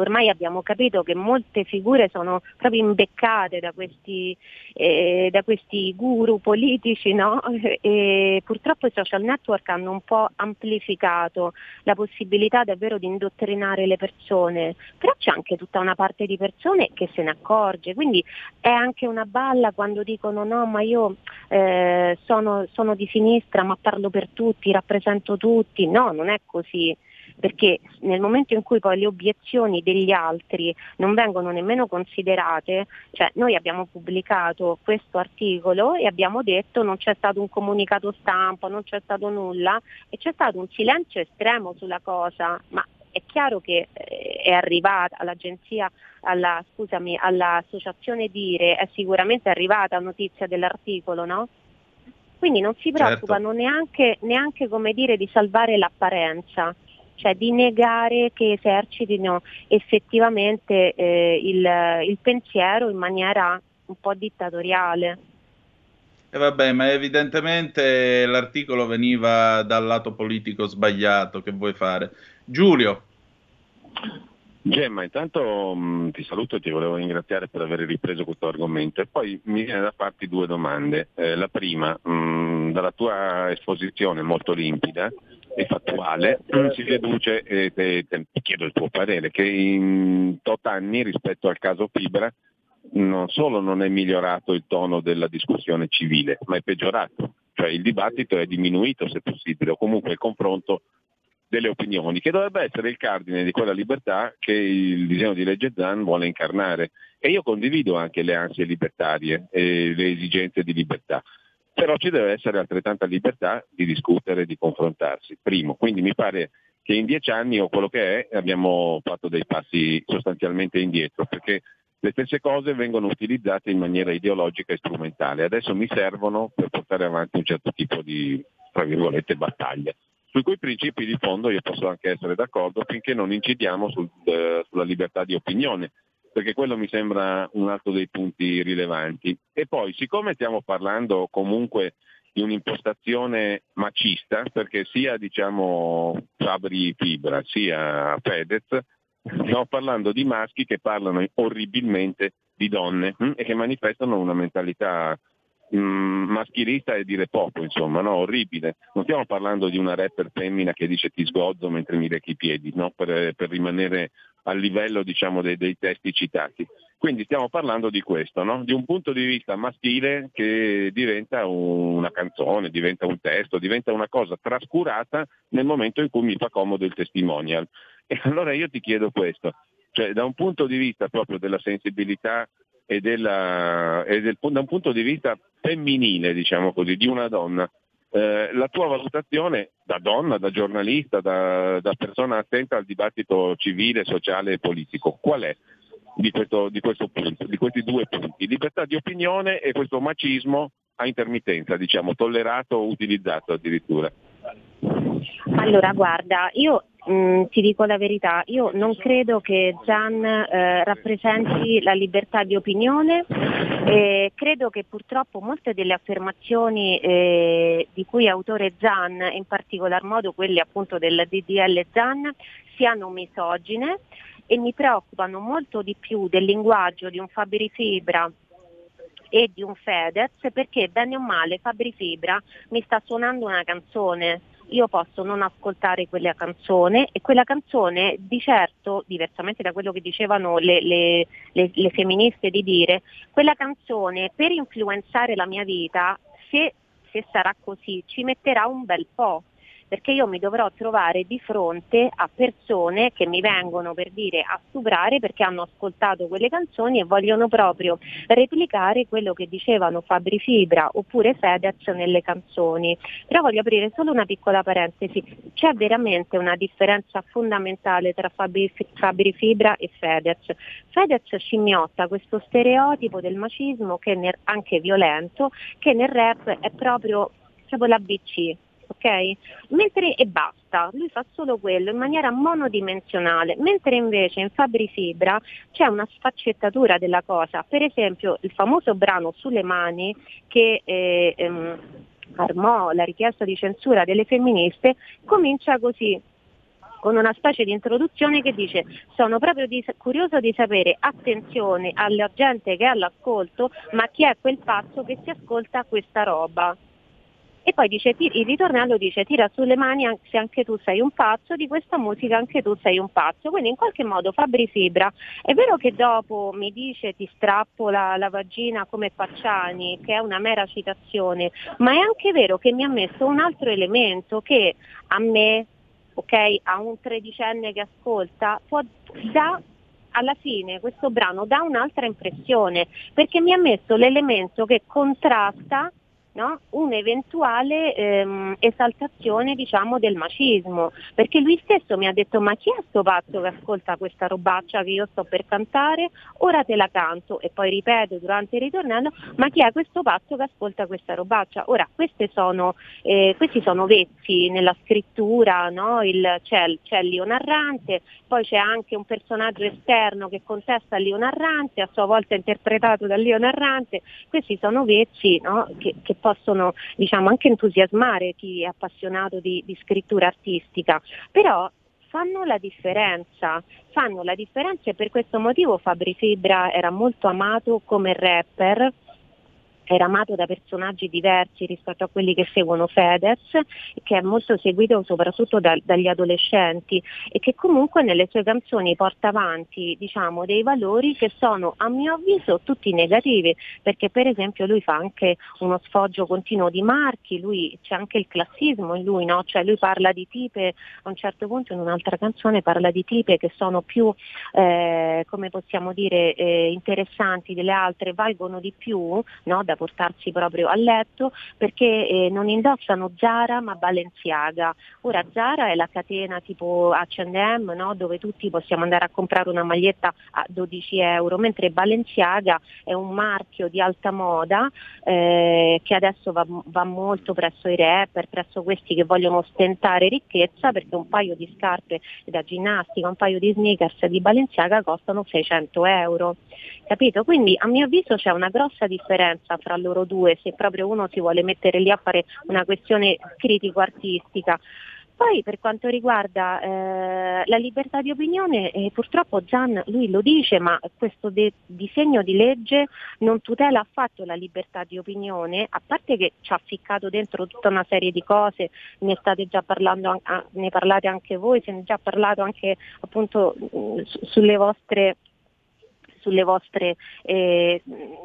ormai abbiamo capito che molte figure sono proprio imbeccate da questi, eh, da questi guru politici no? e purtroppo i social network hanno un po' amplificato la possibilità davvero di indottrinare le persone, però c'è anche tutta una parte di persone che se ne accorge, quindi è anche una balla quando dicono no ma io eh, sono, sono di sinistra ma parlo per tutti, rappresento tutti, no non è così perché nel momento in cui poi le obiezioni degli altri non vengono nemmeno considerate, cioè noi abbiamo pubblicato questo articolo e abbiamo detto non c'è stato un comunicato stampa, non c'è stato nulla e c'è stato un silenzio estremo sulla cosa, ma è chiaro che eh, è arrivata all'agenzia, alla, scusami, all'associazione Dire, è sicuramente arrivata notizia dell'articolo, no? Quindi non si preoccupano certo. neanche, neanche dire, di salvare l'apparenza cioè di negare che esercitino effettivamente eh, il, il pensiero in maniera un po' dittatoriale. E eh vabbè, ma evidentemente l'articolo veniva dal lato politico sbagliato, che vuoi fare? Giulio. Gemma, intanto mh, mm, ti saluto e ti volevo ringraziare per aver ripreso questo argomento e poi mi viene da farti due domande. Eh, la prima, mh, mm, dalla tua esposizione molto limpida, e fattuale, si deduce, e te, te, ti chiedo il tuo parere, che in tot anni rispetto al caso Fibra non solo non è migliorato il tono della discussione civile, ma è peggiorato, cioè il dibattito è diminuito se possibile, o comunque il confronto delle opinioni, che dovrebbe essere il cardine di quella libertà che il disegno di legge Zan vuole incarnare. E io condivido anche le ansie libertarie e le esigenze di libertà però ci deve essere altrettanta libertà di discutere, di confrontarsi. Primo, quindi mi pare che in dieci anni o quello che è abbiamo fatto dei passi sostanzialmente indietro, perché le stesse cose vengono utilizzate in maniera ideologica e strumentale. Adesso mi servono per portare avanti un certo tipo di, tra virgolette, battaglia. Sui cui principi di fondo io posso anche essere d'accordo finché non incidiamo sul, eh, sulla libertà di opinione, perché quello mi sembra un altro dei punti rilevanti. E poi, siccome stiamo parlando comunque di un'impostazione macista, perché sia diciamo Fabri Fibra sia Fedez, stiamo parlando di maschi che parlano orribilmente di donne hm, e che manifestano una mentalità Mm, maschilista è dire poco, insomma, no? orribile. Non stiamo parlando di una rapper femmina che dice ti sgozzo mentre mi lecchi i piedi, no? per, per, rimanere al livello diciamo, dei, dei, testi citati. Quindi stiamo parlando di questo, no? di un punto di vista maschile che diventa una canzone, diventa un testo, diventa una cosa trascurata nel momento in cui mi fa comodo il testimonial. E allora io ti chiedo questo, cioè da un punto di vista proprio della sensibilità e, della, e del, da un punto di vista femminile, diciamo così, di una donna, eh, la tua valutazione da donna, da giornalista, da, da, persona attenta al dibattito civile, sociale e politico, qual è di questo, di questo punto, di questi due punti? Libertà di opinione e questo macismo a intermittenza, diciamo, tollerato o utilizzato addirittura. Allora, guarda, io mm, ti dico la verità, io non credo che Gian eh, rappresenti la libertà di opinione e credo che purtroppo molte delle affermazioni eh, di cui è autore Gian, in particolar modo quelle appunto del DDL Gian, siano misogine e mi preoccupano molto di più del linguaggio di un Fabri Fibra e di un Fedez perché bene o male Fabri Fibra mi sta suonando una canzone io posso non ascoltare quella canzone e quella canzone di certo, diversamente da quello che dicevano le, le, le, le femministe di dire, quella canzone per influenzare la mia vita, se, se sarà così, ci metterà un bel po' perché io mi dovrò trovare di fronte a persone che mi vengono per dire a stuprare perché hanno ascoltato quelle canzoni e vogliono proprio replicare quello che dicevano Fabri Fibra oppure Fedez nelle canzoni. Però voglio aprire solo una piccola parentesi, c'è veramente una differenza fondamentale tra Fabri, Fabri Fibra e Fedez. Fedez scimmiotta questo stereotipo del macismo che nel, anche violento, che nel rap è proprio, proprio l'ABC, ok? Mentre e basta, lui fa solo quello in maniera monodimensionale, mentre invece in Fabri Fibra c'è una sfaccettatura della cosa, per esempio il famoso brano Sulle mani che eh, ehm, armò la richiesta di censura delle femministe comincia così con una specie di introduzione che dice sono proprio di, curioso di sapere attenzione alla gente che è all'ascolto ma chi è quel pazzo che si ascolta questa roba e poi dice, il ritornello dice tira sulle mani se anche tu sei un pazzo, di questa musica anche tu sei un pazzo. Quindi in qualche modo Fabri Fibra è vero che dopo mi dice ti strappo la, la vagina come Pacciani, che è una mera citazione, ma è anche vero che mi ha messo un altro elemento che a me, ok, a un tredicenne che ascolta, può, dà alla fine questo brano dà un'altra impressione, perché mi ha messo l'elemento che contrasta no? un'eventuale ehm, esaltazione diciamo, del macismo, perché lui stesso mi ha detto ma chi è sto pazzo che ascolta questa robaccia che io sto per cantare, ora te la canto e poi ripeto durante il ritornello, ma chi è questo pazzo che ascolta questa robaccia? Ora sono, eh, questi sono vezzi nella scrittura, no? il, c'è, c'è Lio narrante, poi c'è anche un personaggio esterno che contesta Lio narrante, a sua volta interpretato dal Lio narrante, questi sono vezzi no? che, che possono diciamo, anche entusiasmare chi è appassionato di, di scrittura artistica, però fanno la differenza, fanno la differenza e per questo motivo Fabri Fibra era molto amato come rapper era amato da personaggi diversi rispetto a quelli che seguono Fedez, che è molto seguito soprattutto da, dagli adolescenti e che comunque nelle sue canzoni porta avanti diciamo, dei valori che sono a mio avviso tutti negativi, perché per esempio lui fa anche uno sfoggio continuo di marchi, lui, c'è anche il classismo in lui, no? cioè lui parla di tipe, a un certo punto in un'altra canzone parla di tipe che sono più, eh, come possiamo dire, eh, interessanti delle altre, valgono di più no? da portarsi proprio a letto perché eh, non indossano Zara ma Balenciaga. Ora Zara è la catena tipo H&M no? dove tutti possiamo andare a comprare una maglietta a 12 euro, mentre Balenciaga è un marchio di alta moda eh, che adesso va, va molto presso i rapper, presso questi che vogliono ostentare ricchezza perché un paio di scarpe da ginnastica, un paio di sneakers di Balenciaga costano 600 euro. Capito? Quindi a mio avviso c'è una grossa differenza fra loro due, se proprio uno si vuole mettere lì a fare una questione critico-artistica. Poi per quanto riguarda eh, la libertà di opinione, eh, purtroppo Gian lui lo dice, ma questo de- disegno di legge non tutela affatto la libertà di opinione, a parte che ci ha ficcato dentro tutta una serie di cose, ne state già parlando, ne parlate anche voi, se ne è già parlato anche appunto mh, sulle vostre sulle vostre, eh,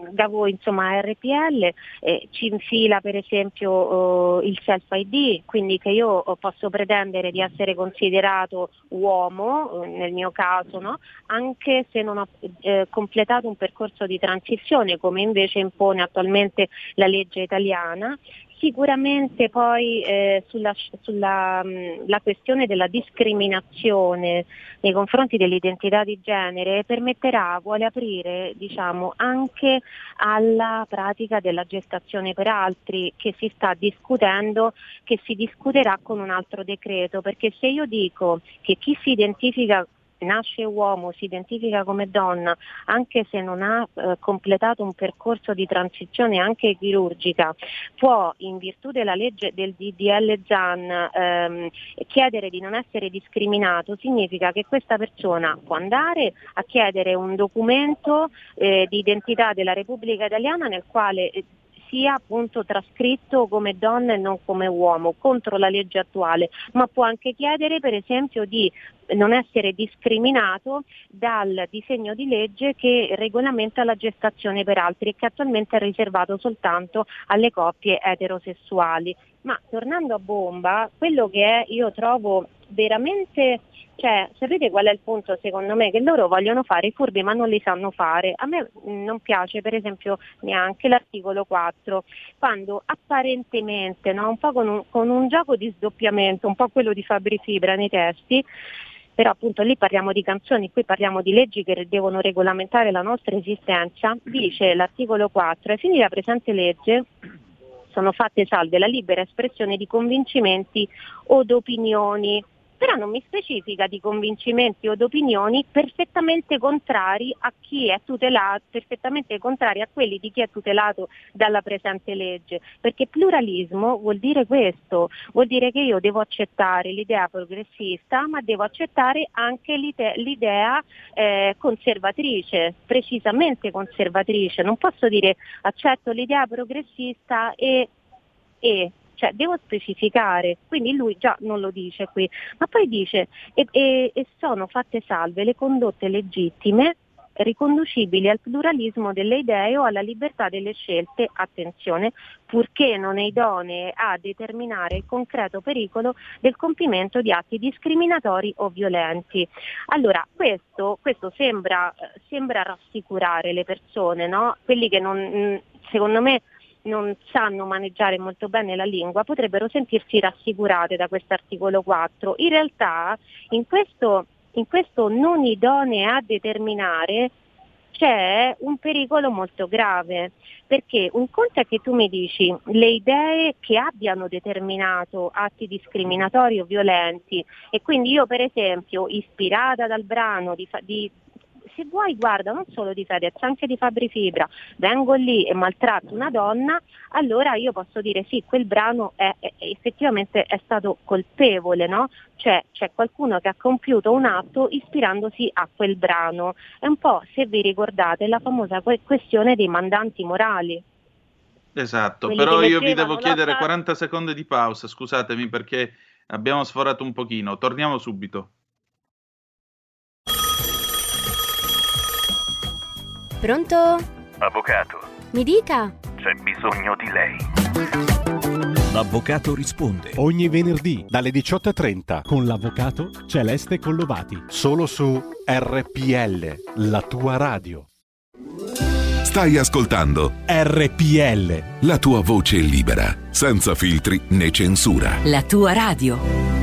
da voi insomma RPL, eh, ci infila per esempio oh, il self ID, quindi che io posso pretendere di essere considerato uomo, eh, nel mio caso, no? anche se non ho eh, completato un percorso di transizione come invece impone attualmente la legge italiana Sicuramente poi eh, sulla, sulla mh, la questione della discriminazione nei confronti dell'identità di genere permetterà, vuole aprire diciamo, anche alla pratica della gestazione per altri che si sta discutendo, che si discuterà con un altro decreto, perché se io dico che chi si identifica nasce uomo, si identifica come donna, anche se non ha eh, completato un percorso di transizione anche chirurgica, può in virtù della legge del DDL ZAN ehm, chiedere di non essere discriminato, significa che questa persona può andare a chiedere un documento eh, di identità della Repubblica Italiana nel quale eh, sia appunto trascritto come donna e non come uomo contro la legge attuale, ma può anche chiedere per esempio di non essere discriminato dal disegno di legge che regolamenta la gestazione per altri e che attualmente è riservato soltanto alle coppie eterosessuali. Ma tornando a bomba, quello che è, io trovo veramente cioè, sapete qual è il punto secondo me? Che loro vogliono fare i furbi ma non li sanno fare. A me non piace per esempio neanche l'articolo 4, quando apparentemente, no, un po' con un, con un gioco di sdoppiamento, un po' quello di Fabri Fibra nei testi, però appunto lì parliamo di canzoni, qui parliamo di leggi che devono regolamentare la nostra esistenza, dice l'articolo 4, ai fini della presente legge sono fatte salve la libera espressione di convincimenti o d'opinioni però non mi specifica di convincimenti o di opinioni perfettamente contrari a chi è tutelato, perfettamente contrari a quelli di chi è tutelato dalla presente legge, perché pluralismo vuol dire questo, vuol dire che io devo accettare l'idea progressista, ma devo accettare anche l'idea eh, conservatrice, precisamente conservatrice, non posso dire accetto l'idea progressista e, e cioè devo specificare, quindi lui già non lo dice qui, ma poi dice e, e, e sono fatte salve le condotte legittime riconducibili al pluralismo delle idee o alla libertà delle scelte, attenzione, purché non è idonee a determinare il concreto pericolo del compimento di atti discriminatori o violenti. Allora, questo, questo sembra, sembra, rassicurare le persone, no? quelli che non, secondo me non sanno maneggiare molto bene la lingua potrebbero sentirsi rassicurate da questo articolo 4. In realtà in questo, in questo non idonee a determinare c'è un pericolo molto grave, perché un conto è che tu mi dici le idee che abbiano determinato atti discriminatori o violenti e quindi io per esempio ispirata dal brano di, di se vuoi guarda non solo di Fedez, anche di Fabri Fibra, vengo lì e maltratto una donna, allora io posso dire sì, quel brano è, è, effettivamente è stato colpevole, no? Cioè c'è qualcuno che ha compiuto un atto ispirandosi a quel brano. È un po', se vi ricordate, la famosa questione dei mandanti morali. Esatto, Quelli però io vi devo chiedere 40 secondi di pausa, scusatemi perché abbiamo sforato un pochino, torniamo subito. Pronto? Avvocato. Mi dica. C'è bisogno di lei. L'avvocato risponde ogni venerdì dalle 18.30 con l'avvocato Celeste Collovati. Solo su RPL, la tua radio. Stai ascoltando RPL. La tua voce libera, senza filtri né censura. La tua radio.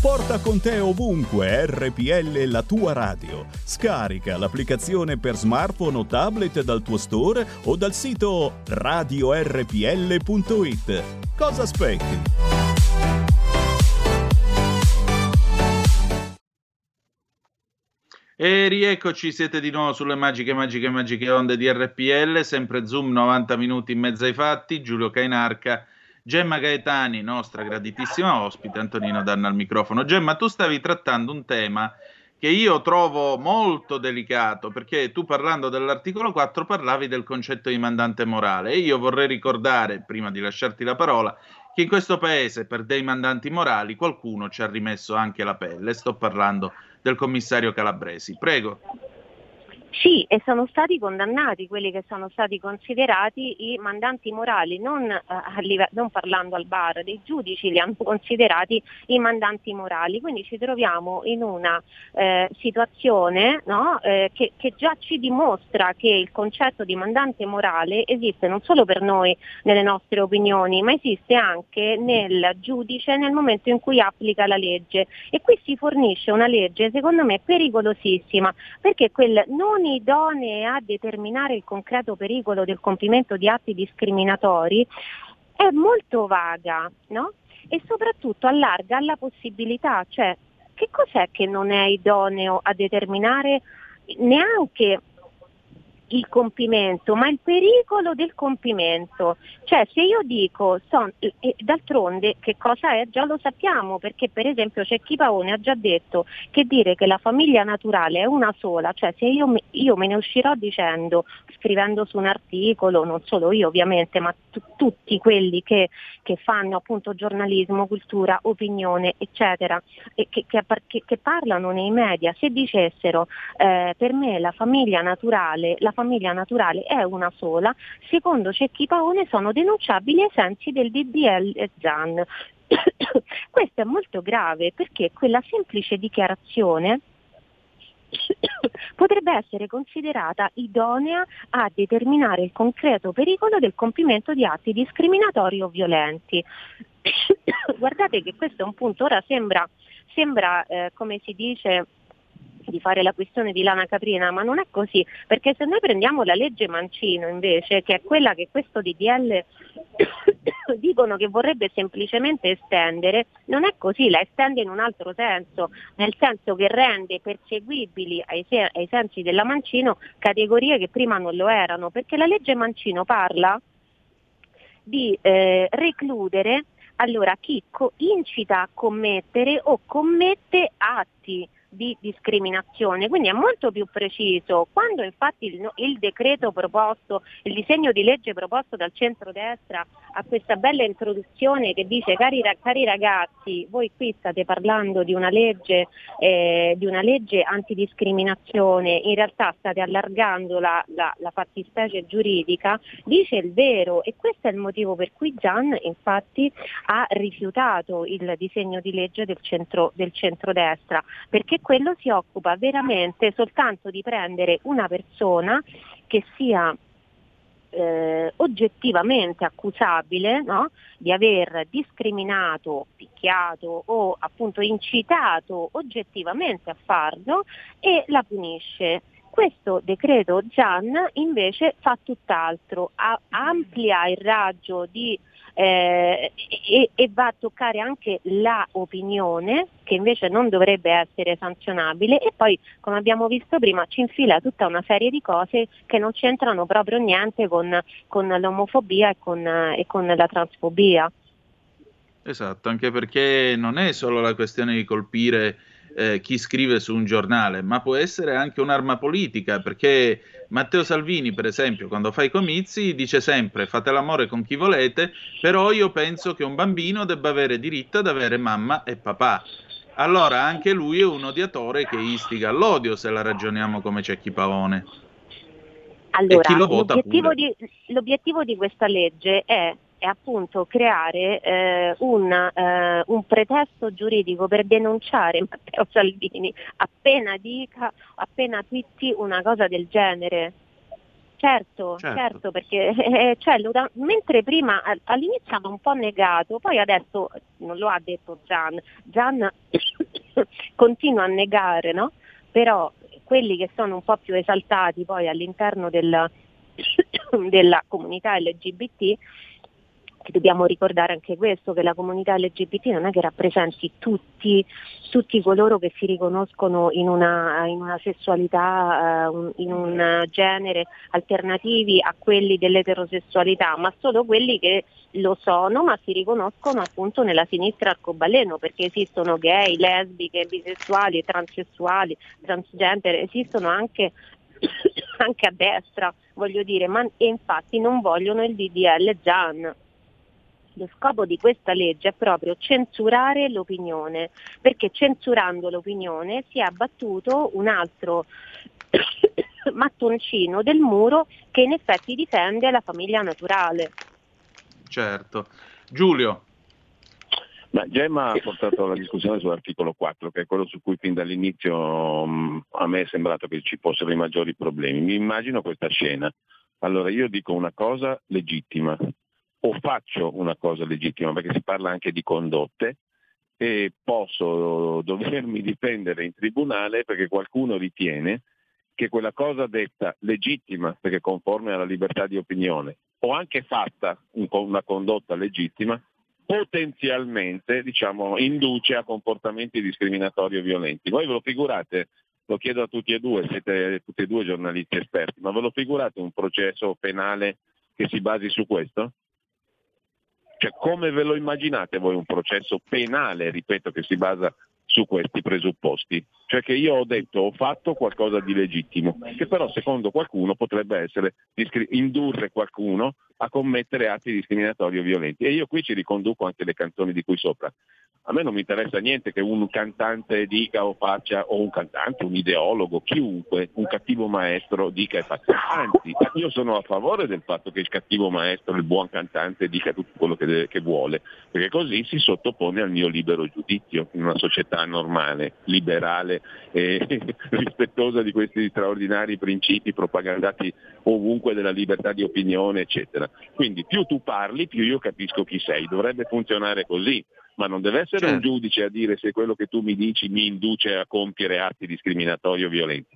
Porta con te ovunque RPL la tua radio. Scarica l'applicazione per smartphone o tablet dal tuo store o dal sito radiorpl.it. Cosa aspetti? E rieccoci, siete di nuovo sulle magiche, magiche, magiche onde di RPL, sempre Zoom 90 minuti in mezzo ai fatti, Giulio Cainarca, Gemma Gaetani, nostra graditissima ospite, Antonino Danna al microfono. Gemma, tu stavi trattando un tema che io trovo molto delicato, perché tu parlando dell'articolo 4 parlavi del concetto di mandante morale e io vorrei ricordare, prima di lasciarti la parola, che in questo paese per dei mandanti morali qualcuno ci ha rimesso anche la pelle. Sto parlando del commissario Calabresi. Prego. Sì, e sono stati condannati quelli che sono stati considerati i mandanti morali, non, eh, live- non, parlando al bar, dei giudici li hanno considerati i mandanti morali, quindi ci troviamo in una eh, situazione no, eh, che, che, già ci dimostra che il concetto di mandante morale esiste non solo per noi nelle nostre opinioni, ma esiste anche nel giudice nel momento in cui applica la legge. E qui si fornisce una legge secondo me pericolosissima perché quel non non idonee a determinare il concreto pericolo del compimento di atti discriminatori è molto vaga, no? E soprattutto allarga la possibilità, cioè che cos'è che non è idoneo a determinare neanche il compimento, ma il pericolo del compimento. Cioè se io dico, son, e d'altronde che cosa è? Già lo sappiamo, perché per esempio Cecchi Paone ha già detto che dire che la famiglia naturale è una sola, cioè se io, io me ne uscirò dicendo, scrivendo su un articolo, non solo io ovviamente, ma t- tutti quelli che, che, fanno appunto giornalismo, cultura, opinione, eccetera, e che, che, che parlano nei media, se dicessero eh, per me la famiglia naturale, la famiglia naturale è una sola, secondo Cecchi Paone sono denunciabili ai sensi del DDL ZAN. Questo è molto grave perché quella semplice dichiarazione potrebbe essere considerata idonea a determinare il concreto pericolo del compimento di atti discriminatori o violenti. Guardate che questo è un punto, ora sembra, sembra eh, come si dice, di fare la questione di lana caprina, ma non è così, perché se noi prendiamo la legge Mancino invece, che è quella che questo DDL dicono che vorrebbe semplicemente estendere, non è così, la estende in un altro senso, nel senso che rende perseguibili ai, se- ai sensi della Mancino categorie che prima non lo erano, perché la legge Mancino parla di eh, recludere allora, chi co- incita a commettere o commette atti di discriminazione, quindi è molto più preciso. Quando infatti il, il, decreto proposto, il disegno di legge proposto dal centrodestra ha questa bella introduzione che dice cari, cari ragazzi, voi qui state parlando di una, legge, eh, di una legge antidiscriminazione, in realtà state allargando la, la, la fattispecie giuridica, dice il vero e questo è il motivo per cui Gian infatti ha rifiutato il disegno di legge del, centro, del centrodestra, perché quello si occupa veramente soltanto di prendere una persona che sia eh, oggettivamente accusabile no? di aver discriminato, picchiato o appunto incitato oggettivamente a farlo e la punisce. Questo decreto Gian invece fa tutt'altro, amplia il raggio di eh, e, e, va a toccare anche la opinione che invece non dovrebbe essere sanzionabile e poi come abbiamo visto prima ci infila tutta una serie di cose che non c'entrano proprio niente con, con l'omofobia e con, e con la transfobia. Esatto, anche perché non è solo la questione di colpire eh, chi scrive su un giornale, ma può essere anche un'arma politica, perché Matteo Salvini, per esempio, quando fa i comizi, dice sempre fate l'amore con chi volete, però io penso che un bambino debba avere diritto ad avere mamma e papà. allora anche lui è un odiatore che istiga all'odio se la ragioniamo come Cecchi. Allora, chi lo vota l'obiettivo, di, l'obiettivo di questa legge è, è appunto creare eh, un, eh, un pretesto giuridico per denunciare Matteo Salvini appena dica, appena twitti una cosa del genere. Certo, Certo. certo, perché eh, cioè, mentre prima al- all'inizio hanno un po' negato, poi adesso non lo ha detto Gian, Gian continua a negare, no? Però quelli che sono un po' più esaltati poi all'interno del- della comunità LGBT dobbiamo ricordare anche questo, che la comunità LGBT non è che rappresenti tutti, tutti coloro che si riconoscono in una, in una sessualità, eh, in un genere alternativi a quelli dell'eterosessualità, ma solo quelli che lo sono ma si riconoscono appunto nella sinistra arcobaleno, perché esistono gay, lesbiche, bisessuali, transessuali, transgender, esistono anche anche a destra, voglio dire, ma e infatti non vogliono il DDL Gian. Lo scopo di questa legge è proprio censurare l'opinione, perché censurando l'opinione si è abbattuto un altro mattoncino del muro che in effetti difende la famiglia naturale. Certo. Giulio, Ma Gemma ha portato la discussione sull'articolo 4, che è quello su cui fin dall'inizio mh, a me è sembrato che ci fossero i maggiori problemi. Mi immagino questa scena. Allora io dico una cosa legittima, o faccio una cosa legittima, perché si parla anche di condotte, e posso dovermi difendere in tribunale perché qualcuno ritiene che quella cosa detta legittima, perché conforme alla libertà di opinione, o anche fatta un- una condotta legittima, potenzialmente diciamo, induce a comportamenti discriminatori o violenti. Voi ve lo figurate, lo chiedo a tutti e due, siete tutti e due giornalisti esperti, ma ve lo figurate un processo penale che si basi su questo? Cioè, come ve lo immaginate voi un processo penale, ripeto, che si basa su questi presupposti? Cioè che io ho detto, ho fatto qualcosa di legittimo, che però secondo qualcuno potrebbe essere discri- indurre qualcuno a commettere atti discriminatori o violenti. E io qui ci riconduco anche le canzoni di qui sopra. A me non mi interessa niente che un cantante dica o faccia, o un cantante, un ideologo, chiunque, un cattivo maestro dica e faccia. Anzi, io sono a favore del fatto che il cattivo maestro, il buon cantante dica tutto quello che, deve- che vuole, perché così si sottopone al mio libero giudizio in una società normale, liberale e rispettosa di questi straordinari principi propagandati ovunque della libertà di opinione, eccetera. Quindi più tu parli, più io capisco chi sei. Dovrebbe funzionare così, ma non deve essere un giudice a dire se quello che tu mi dici mi induce a compiere atti discriminatori o violenti.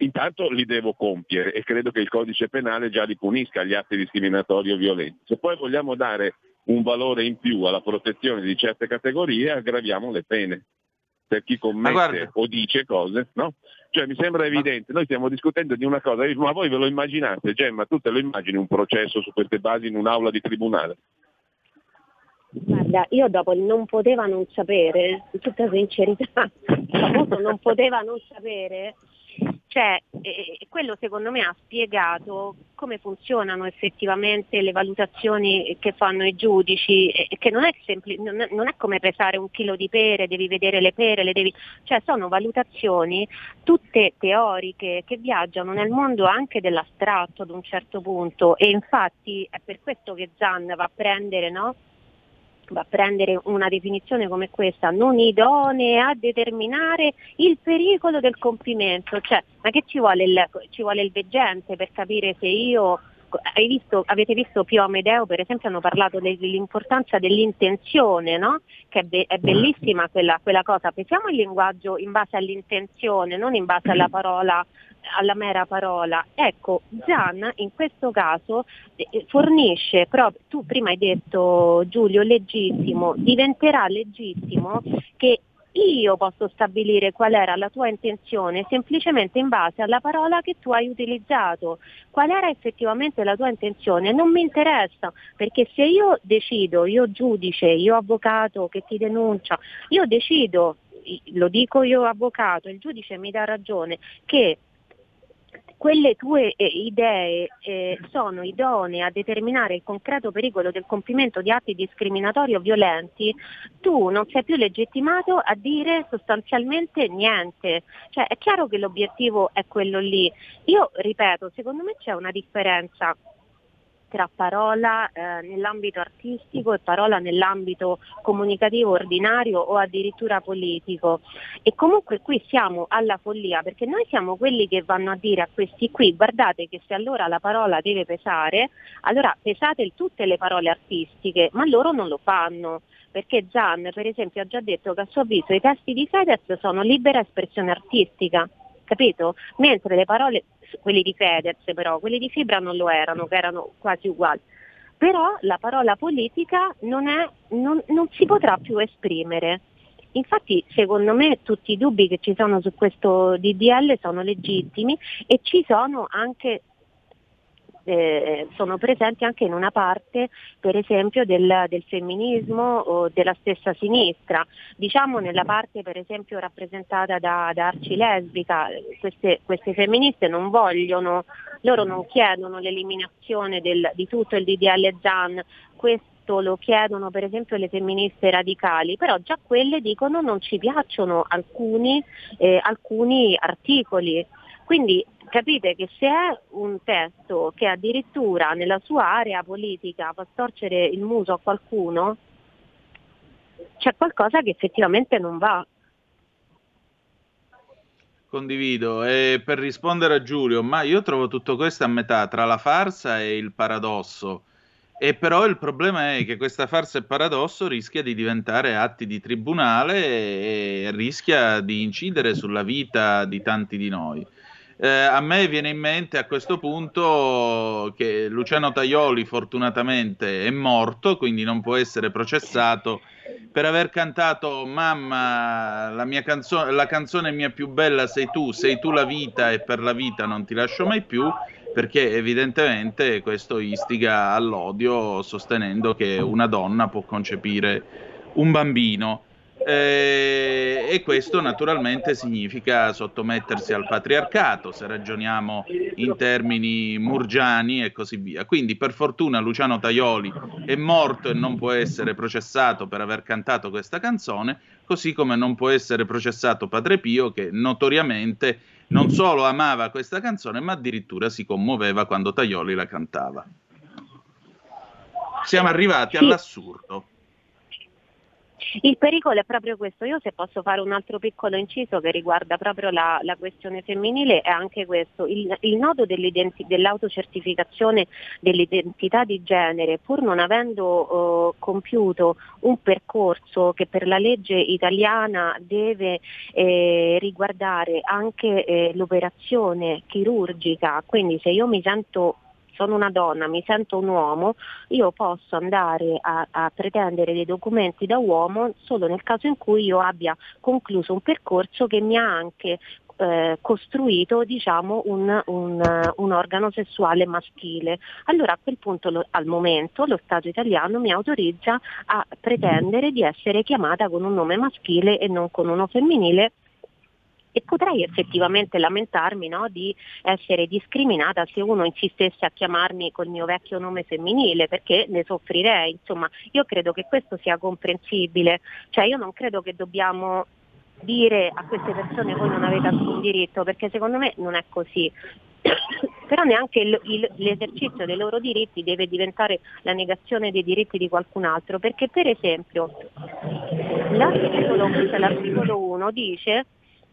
Intanto li devo compiere e credo che il codice penale già li punisca gli atti discriminatori o violenti. Se poi vogliamo dare un valore in più alla protezione di certe categorie, aggraviamo le pene per chi commette o dice cose, no? Cioè mi sembra evidente, noi stiamo discutendo di una cosa, ma voi ve lo immaginate, Gemma, tu te lo immagini un processo su queste basi in un'aula di tribunale? Guarda, io dopo il non poteva non sapere, in tutta sincerità, non poteva non sapere, cioè eh, quello secondo me ha spiegato come funzionano effettivamente le valutazioni che fanno i giudici, e che non è, sempli- non è- non è come pesare un chilo di pere, devi vedere le pere, le devi... cioè sono valutazioni tutte teoriche che viaggiano nel mondo anche dell'astratto ad un certo punto e infatti è per questo che Zan va a prendere no? Va a prendere una definizione come questa, non idonee a determinare il pericolo del compimento, cioè ma che ci vuole il, ci vuole il veggente per capire se io visto, avete visto Pio Amedeo per esempio hanno parlato de- dell'importanza dell'intenzione, no? che è, be- è bellissima quella, quella cosa, pensiamo il linguaggio in base all'intenzione, non in base alla parola alla mera parola. Ecco, Gian in questo caso eh, fornisce proprio, tu prima hai detto Giulio, legittimo, diventerà legittimo che io posso stabilire qual era la tua intenzione semplicemente in base alla parola che tu hai utilizzato. Qual era effettivamente la tua intenzione? Non mi interessa, perché se io decido, io giudice, io avvocato che ti denuncia, io decido, lo dico io avvocato, il giudice mi dà ragione, che quelle tue eh, idee eh, sono idonee a determinare il concreto pericolo del compimento di atti discriminatori o violenti, tu non sei più legittimato a dire sostanzialmente niente. Cioè, è chiaro che l'obiettivo è quello lì. Io ripeto, secondo me c'è una differenza tra parola eh, nell'ambito artistico e parola nell'ambito comunicativo ordinario o addirittura politico. E comunque qui siamo alla follia perché noi siamo quelli che vanno a dire a questi qui guardate che se allora la parola deve pesare, allora pesate tutte le parole artistiche, ma loro non lo fanno. Perché Zan, per esempio, ha già detto che a suo avviso i testi di Fedez sono libera espressione artistica capito? Mentre le parole, quelli di Fedez però, quelli di Fibra non lo erano, che erano quasi uguali. Però la parola politica non, è, non, non si potrà più esprimere. Infatti secondo me tutti i dubbi che ci sono su questo DDL sono legittimi e ci sono anche eh, sono presenti anche in una parte per esempio del, del, femminismo o della stessa sinistra, diciamo nella parte per esempio rappresentata da, da Arci Lesbica, queste, queste, femministe non vogliono, loro non chiedono l'eliminazione del, di tutto il DDL ZAN, questo lo chiedono per esempio le femministe radicali, però già quelle dicono non ci piacciono alcuni, eh, alcuni articoli. Quindi capite che se è un testo che addirittura nella sua area politica fa storcere il muso a qualcuno, c'è qualcosa che effettivamente non va. Condivido. E per rispondere a Giulio, ma io trovo tutto questo a metà tra la farsa e il paradosso. E però il problema è che questa farsa e paradosso rischia di diventare atti di tribunale e rischia di incidere sulla vita di tanti di noi. Eh, a me viene in mente a questo punto che Luciano Tajoli fortunatamente è morto, quindi non può essere processato per aver cantato Mamma, la, mia canzo- la canzone mia più bella sei tu, sei tu la vita e per la vita non ti lascio mai più, perché evidentemente questo istiga all'odio sostenendo che una donna può concepire un bambino. Eh, e questo naturalmente significa sottomettersi al patriarcato, se ragioniamo in termini murgiani e così via. Quindi per fortuna Luciano Tajoli è morto e non può essere processato per aver cantato questa canzone, così come non può essere processato Padre Pio che notoriamente non solo amava questa canzone, ma addirittura si commuoveva quando Tajoli la cantava. Siamo arrivati all'assurdo. Il pericolo è proprio questo. Io se posso fare un altro piccolo inciso che riguarda proprio la, la questione femminile è anche questo. Il, il nodo dell'autocertificazione dell'identità di genere, pur non avendo eh, compiuto un percorso che per la legge italiana deve eh, riguardare anche eh, l'operazione chirurgica, quindi se io mi sento sono una donna, mi sento un uomo, io posso andare a, a, pretendere dei documenti da uomo solo nel caso in cui io abbia concluso un percorso che mi ha anche eh, costruito diciamo, un, un, un, organo sessuale maschile. Allora a quel punto lo, al momento lo Stato italiano mi autorizza a pretendere di essere chiamata con un nome maschile e non con uno femminile e potrei effettivamente lamentarmi no, di essere discriminata se uno insistesse a chiamarmi col mio vecchio nome femminile perché ne soffrirei. Insomma, io credo che questo sia comprensibile, cioè io non credo che dobbiamo dire a queste persone voi non avete alcun diritto perché secondo me non è così. Però neanche il, il, l'esercizio dei loro diritti deve diventare la negazione dei diritti di qualcun altro, perché per esempio l'articolo, l'articolo 1 dice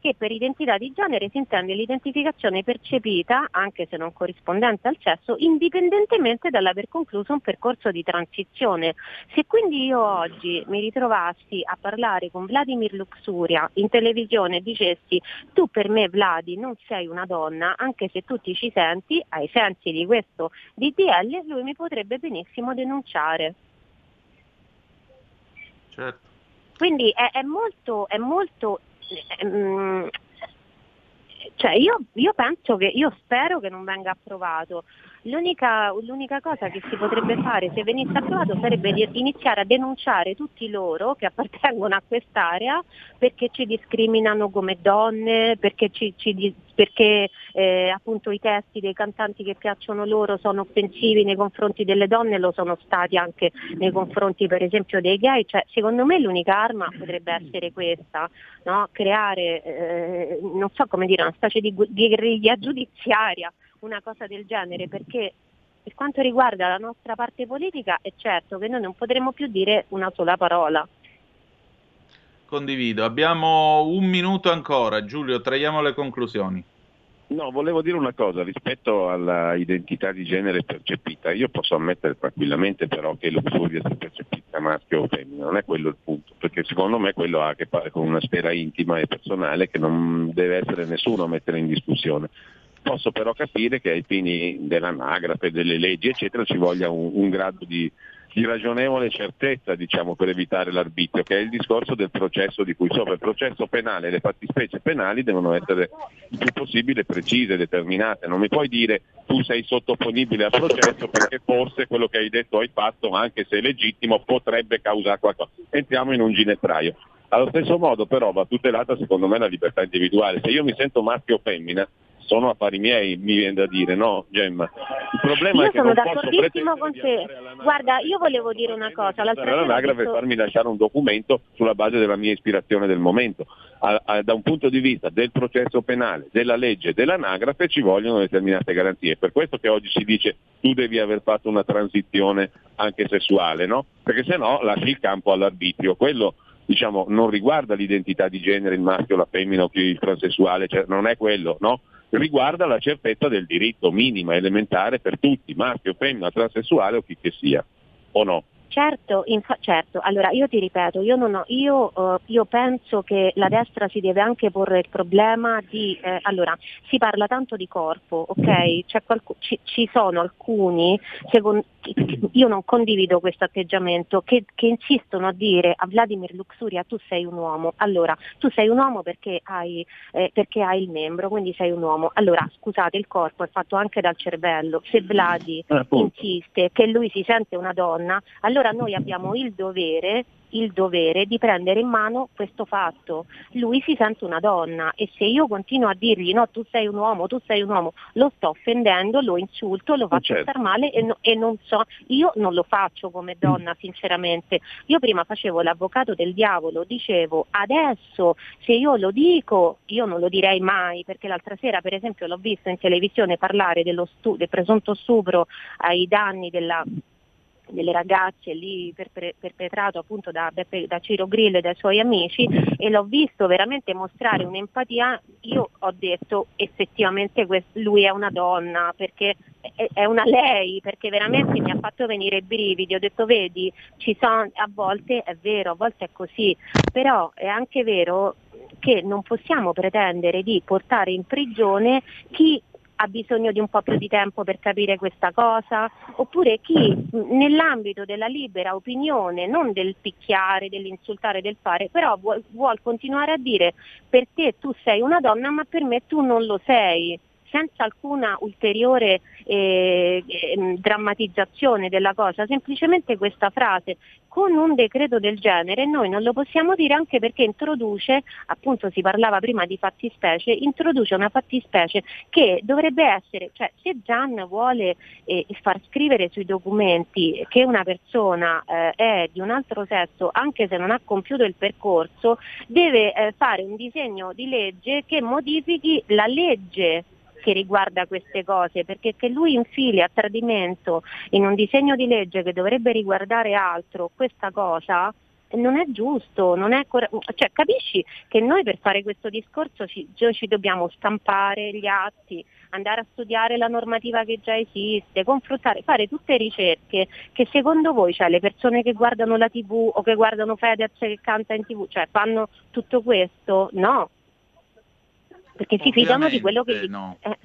che per identità di genere si intende l'identificazione percepita, anche se non corrispondente al sesso, indipendentemente dall'aver concluso un percorso di transizione. Se quindi io oggi mi ritrovassi a parlare con Vladimir Luxuria in televisione e dicessi tu per me Vladi non sei una donna, anche se tu ti ci senti, ai sensi di questo DDL, lui mi potrebbe benissimo denunciare. Certo. Quindi è, è molto, è molto cioè io, io, penso che, io spero che non venga approvato. L'unica, l'unica cosa che si potrebbe fare se venisse approvato sarebbe di iniziare a denunciare tutti loro che appartengono a quest'area perché ci discriminano come donne, perché, ci, ci perché eh, appunto i testi dei cantanti che piacciono loro sono offensivi nei confronti delle donne, lo sono stati anche nei confronti per esempio dei gay. Cioè, secondo me l'unica arma potrebbe essere questa, no? creare, eh, non so come dire, una specie di gu- guerriglia giudiziaria una cosa del genere perché per quanto riguarda la nostra parte politica è certo che noi non potremo più dire una sola parola. Condivido. Abbiamo un minuto ancora. Giulio, traiamo le conclusioni. No, volevo dire una cosa rispetto alla identità di genere percepita. Io posso ammettere tranquillamente però che luxuria sia percepita maschio o femmina, non è quello il punto, perché secondo me quello ha a che fare con una sfera intima e personale che non deve essere nessuno a mettere in discussione. Posso però capire che ai fini dell'anagrafe, delle leggi, eccetera, ci voglia un, un grado di, di ragionevole certezza diciamo, per evitare l'arbitrio, che è il discorso del processo di cui sopra. Il processo penale le fattispecie penali devono essere il più possibile precise, determinate. Non mi puoi dire tu sei sottoponibile al processo perché forse quello che hai detto o hai fatto, anche se è legittimo, potrebbe causare qualcosa. Entriamo in un ginepraio. Allo stesso modo però va tutelata secondo me la libertà individuale. Se io mi sento maschio o femmina, sono affari miei, mi viene da dire, no Gemma? Il problema Io è che sono non posso d'accordissimo con te. Guarda, io volevo dire una cosa. L'altra pretendere sera ho all'anagrafe e visto- farmi lasciare un documento sulla base della mia ispirazione del momento. A- a- da un punto di vista del processo penale, della legge, dell'anagrafe ci vogliono determinate garanzie. Per questo che oggi si dice tu devi aver fatto una transizione anche sessuale, no? Perché se no lasci il campo all'arbitrio. Quello diciamo, non riguarda l'identità di genere, il maschio, la femmina o il transessuale, cioè, non è quello, no? Riguarda la certezza del diritto minima, elementare per tutti, maschio, femmina, transessuale o chi che sia, o no? Certo, infa- certo, allora io ti ripeto, io, non ho- io, eh, io penso che la destra si deve anche porre il problema di, eh, allora si parla tanto di corpo, ok? C'è qualcu- ci, ci sono alcuni, secon- io non condivido questo atteggiamento, che, che insistono a dire a Vladimir Luxuria tu sei un uomo, allora tu sei un uomo perché hai, eh, perché hai il membro, quindi sei un uomo, allora scusate il corpo è fatto anche dal cervello, se Vladi Eh, insiste che lui si sente una donna, allora noi abbiamo il dovere, il dovere di prendere in mano questo fatto. Lui si sente una donna e se io continuo a dirgli no, tu sei un uomo, tu sei un uomo, lo sto offendendo, lo insulto, lo faccio certo. star male e, no- e non so, io non lo faccio come donna sinceramente. Io prima facevo l'avvocato del diavolo, dicevo adesso se io lo dico, io non lo direi mai perché l'altra sera per esempio l'ho visto in televisione parlare dello stu- del presunto stupro ai danni della delle ragazze lì perpe- perpetrato appunto da, da Ciro Grillo e dai suoi amici e l'ho visto veramente mostrare un'empatia, io ho detto effettivamente lui è una donna perché è una lei, perché veramente mi ha fatto venire i brividi, ho detto vedi, ci sono, a volte è vero, a volte è così, però è anche vero che non possiamo pretendere di portare in prigione chi ha bisogno di un po' più di tempo per capire questa cosa, oppure chi nell'ambito della libera opinione, non del picchiare, dell'insultare, del fare, però vuol, vuol continuare a dire per te tu sei una donna ma per me tu non lo sei senza alcuna ulteriore eh, eh, drammatizzazione della cosa, semplicemente questa frase con un decreto del genere noi non lo possiamo dire anche perché introduce, appunto si parlava prima di fattispecie, introduce una fattispecie che dovrebbe essere, cioè se Gian vuole eh, far scrivere sui documenti che una persona eh, è di un altro sesso anche se non ha compiuto il percorso, deve eh, fare un disegno di legge che modifichi la legge che riguarda queste cose, perché che lui infili a tradimento in un disegno di legge che dovrebbe riguardare altro questa cosa non è giusto, non è cor- cioè, capisci che noi per fare questo discorso ci, ci dobbiamo stampare gli atti, andare a studiare la normativa che già esiste, confrontare, fare tutte ricerche che secondo voi, cioè le persone che guardano la tv o che guardano Fedez che canta in tv, cioè fanno tutto questo? No, perché si fidano di quello che gli... no. eh,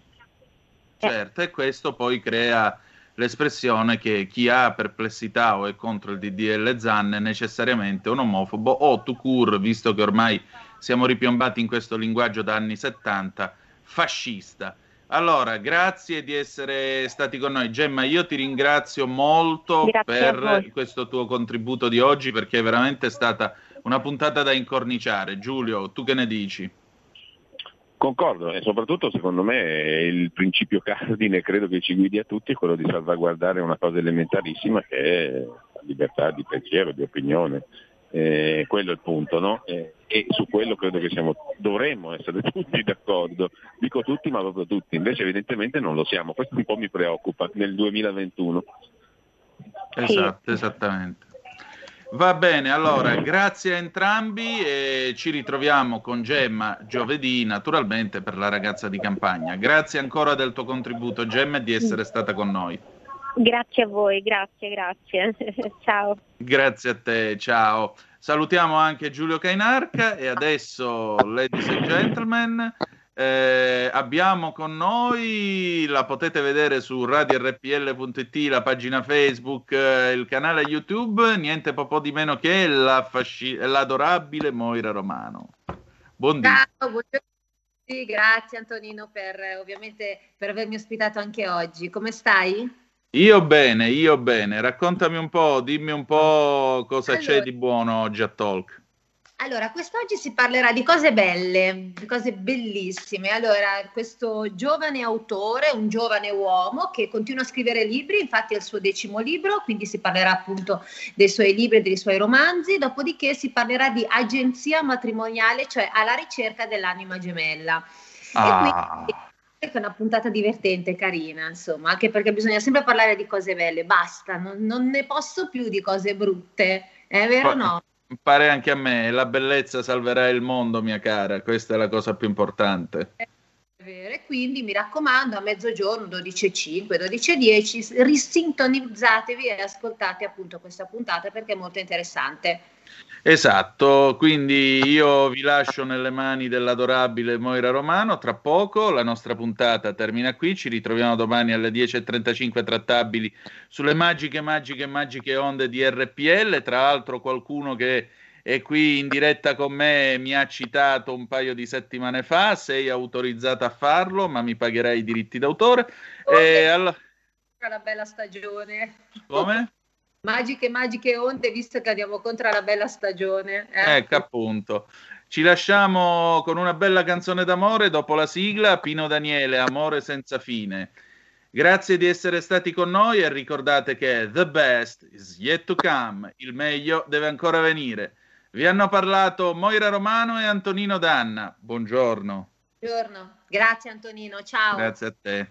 Certo, e questo poi crea l'espressione che chi ha perplessità o è contro il DDL Zan è necessariamente un omofobo o to cure, visto che ormai siamo ripiombati in questo linguaggio da anni 70, fascista. Allora, grazie di essere stati con noi. Gemma, io ti ringrazio molto Grazie per questo tuo contributo di oggi perché è veramente stata una puntata da incorniciare. Giulio, tu che ne dici? Concordo e soprattutto secondo me il principio cardine credo che ci guidi a tutti è quello di salvaguardare una cosa elementarissima che è la libertà di pensiero, di opinione. Eh, quello è il punto, no? Eh, e su quello credo che siamo, dovremmo essere tutti d'accordo. Dico tutti, ma proprio tutti. Invece evidentemente non lo siamo. Questo un po' mi preoccupa nel 2021. Esatto, esattamente. Va bene, allora grazie a entrambi e ci ritroviamo con Gemma giovedì, naturalmente per la ragazza di campagna. Grazie ancora del tuo contributo, Gemma, e di essere stata con noi. Grazie a voi, grazie, grazie. Ciao. Grazie a te, ciao. Salutiamo anche Giulio Cainarca e adesso, ladies and gentlemen, eh, abbiamo con noi, la potete vedere su radiorpl.it, la pagina Facebook, eh, il canale YouTube, niente po' di meno che la fasci- l'adorabile Moira Romano. Buondì. Ciao, buongiorno tutti, grazie Antonino per ovviamente per avermi ospitato anche oggi. Come stai? Io bene, io bene. Raccontami un po', dimmi un po' cosa c'è Allora. di buono oggi a Talk. Allora, quest'oggi si parlerà di cose belle, di cose bellissime. Allora, questo giovane autore, un giovane uomo che continua a scrivere libri, infatti è il suo decimo libro, quindi si parlerà appunto dei suoi libri e dei suoi romanzi, dopodiché si parlerà di agenzia matrimoniale, cioè alla ricerca dell'anima gemella. Ah. È una puntata divertente, carina, insomma, anche perché bisogna sempre parlare di cose belle, basta, non, non ne posso più di cose brutte, è vero o no? Pare anche a me, la bellezza salverà il mondo, mia cara, questa è la cosa più importante. Vero, e quindi mi raccomando, a mezzogiorno, 12.05, 12.10, risintonizzatevi e ascoltate appunto questa puntata perché è molto interessante. Esatto, quindi io vi lascio nelle mani dell'adorabile Moira Romano. Tra poco la nostra puntata termina qui. Ci ritroviamo domani alle 10.35 trattabili sulle magiche, magiche, magiche onde di RPL. Tra l'altro, qualcuno che è qui in diretta con me mi ha citato un paio di settimane fa. Sei autorizzata a farlo, ma mi pagherai i diritti d'autore. E allo- La bella stagione. Come? Magiche, magiche onde, visto che andiamo contro la bella stagione. eh. Ecco appunto. Ci lasciamo con una bella canzone d'amore dopo la sigla Pino Daniele, Amore senza fine. Grazie di essere stati con noi e ricordate che the best is yet to come, il meglio deve ancora venire. Vi hanno parlato Moira Romano e Antonino Danna. Buongiorno. Buongiorno. Grazie Antonino, ciao. Grazie a te.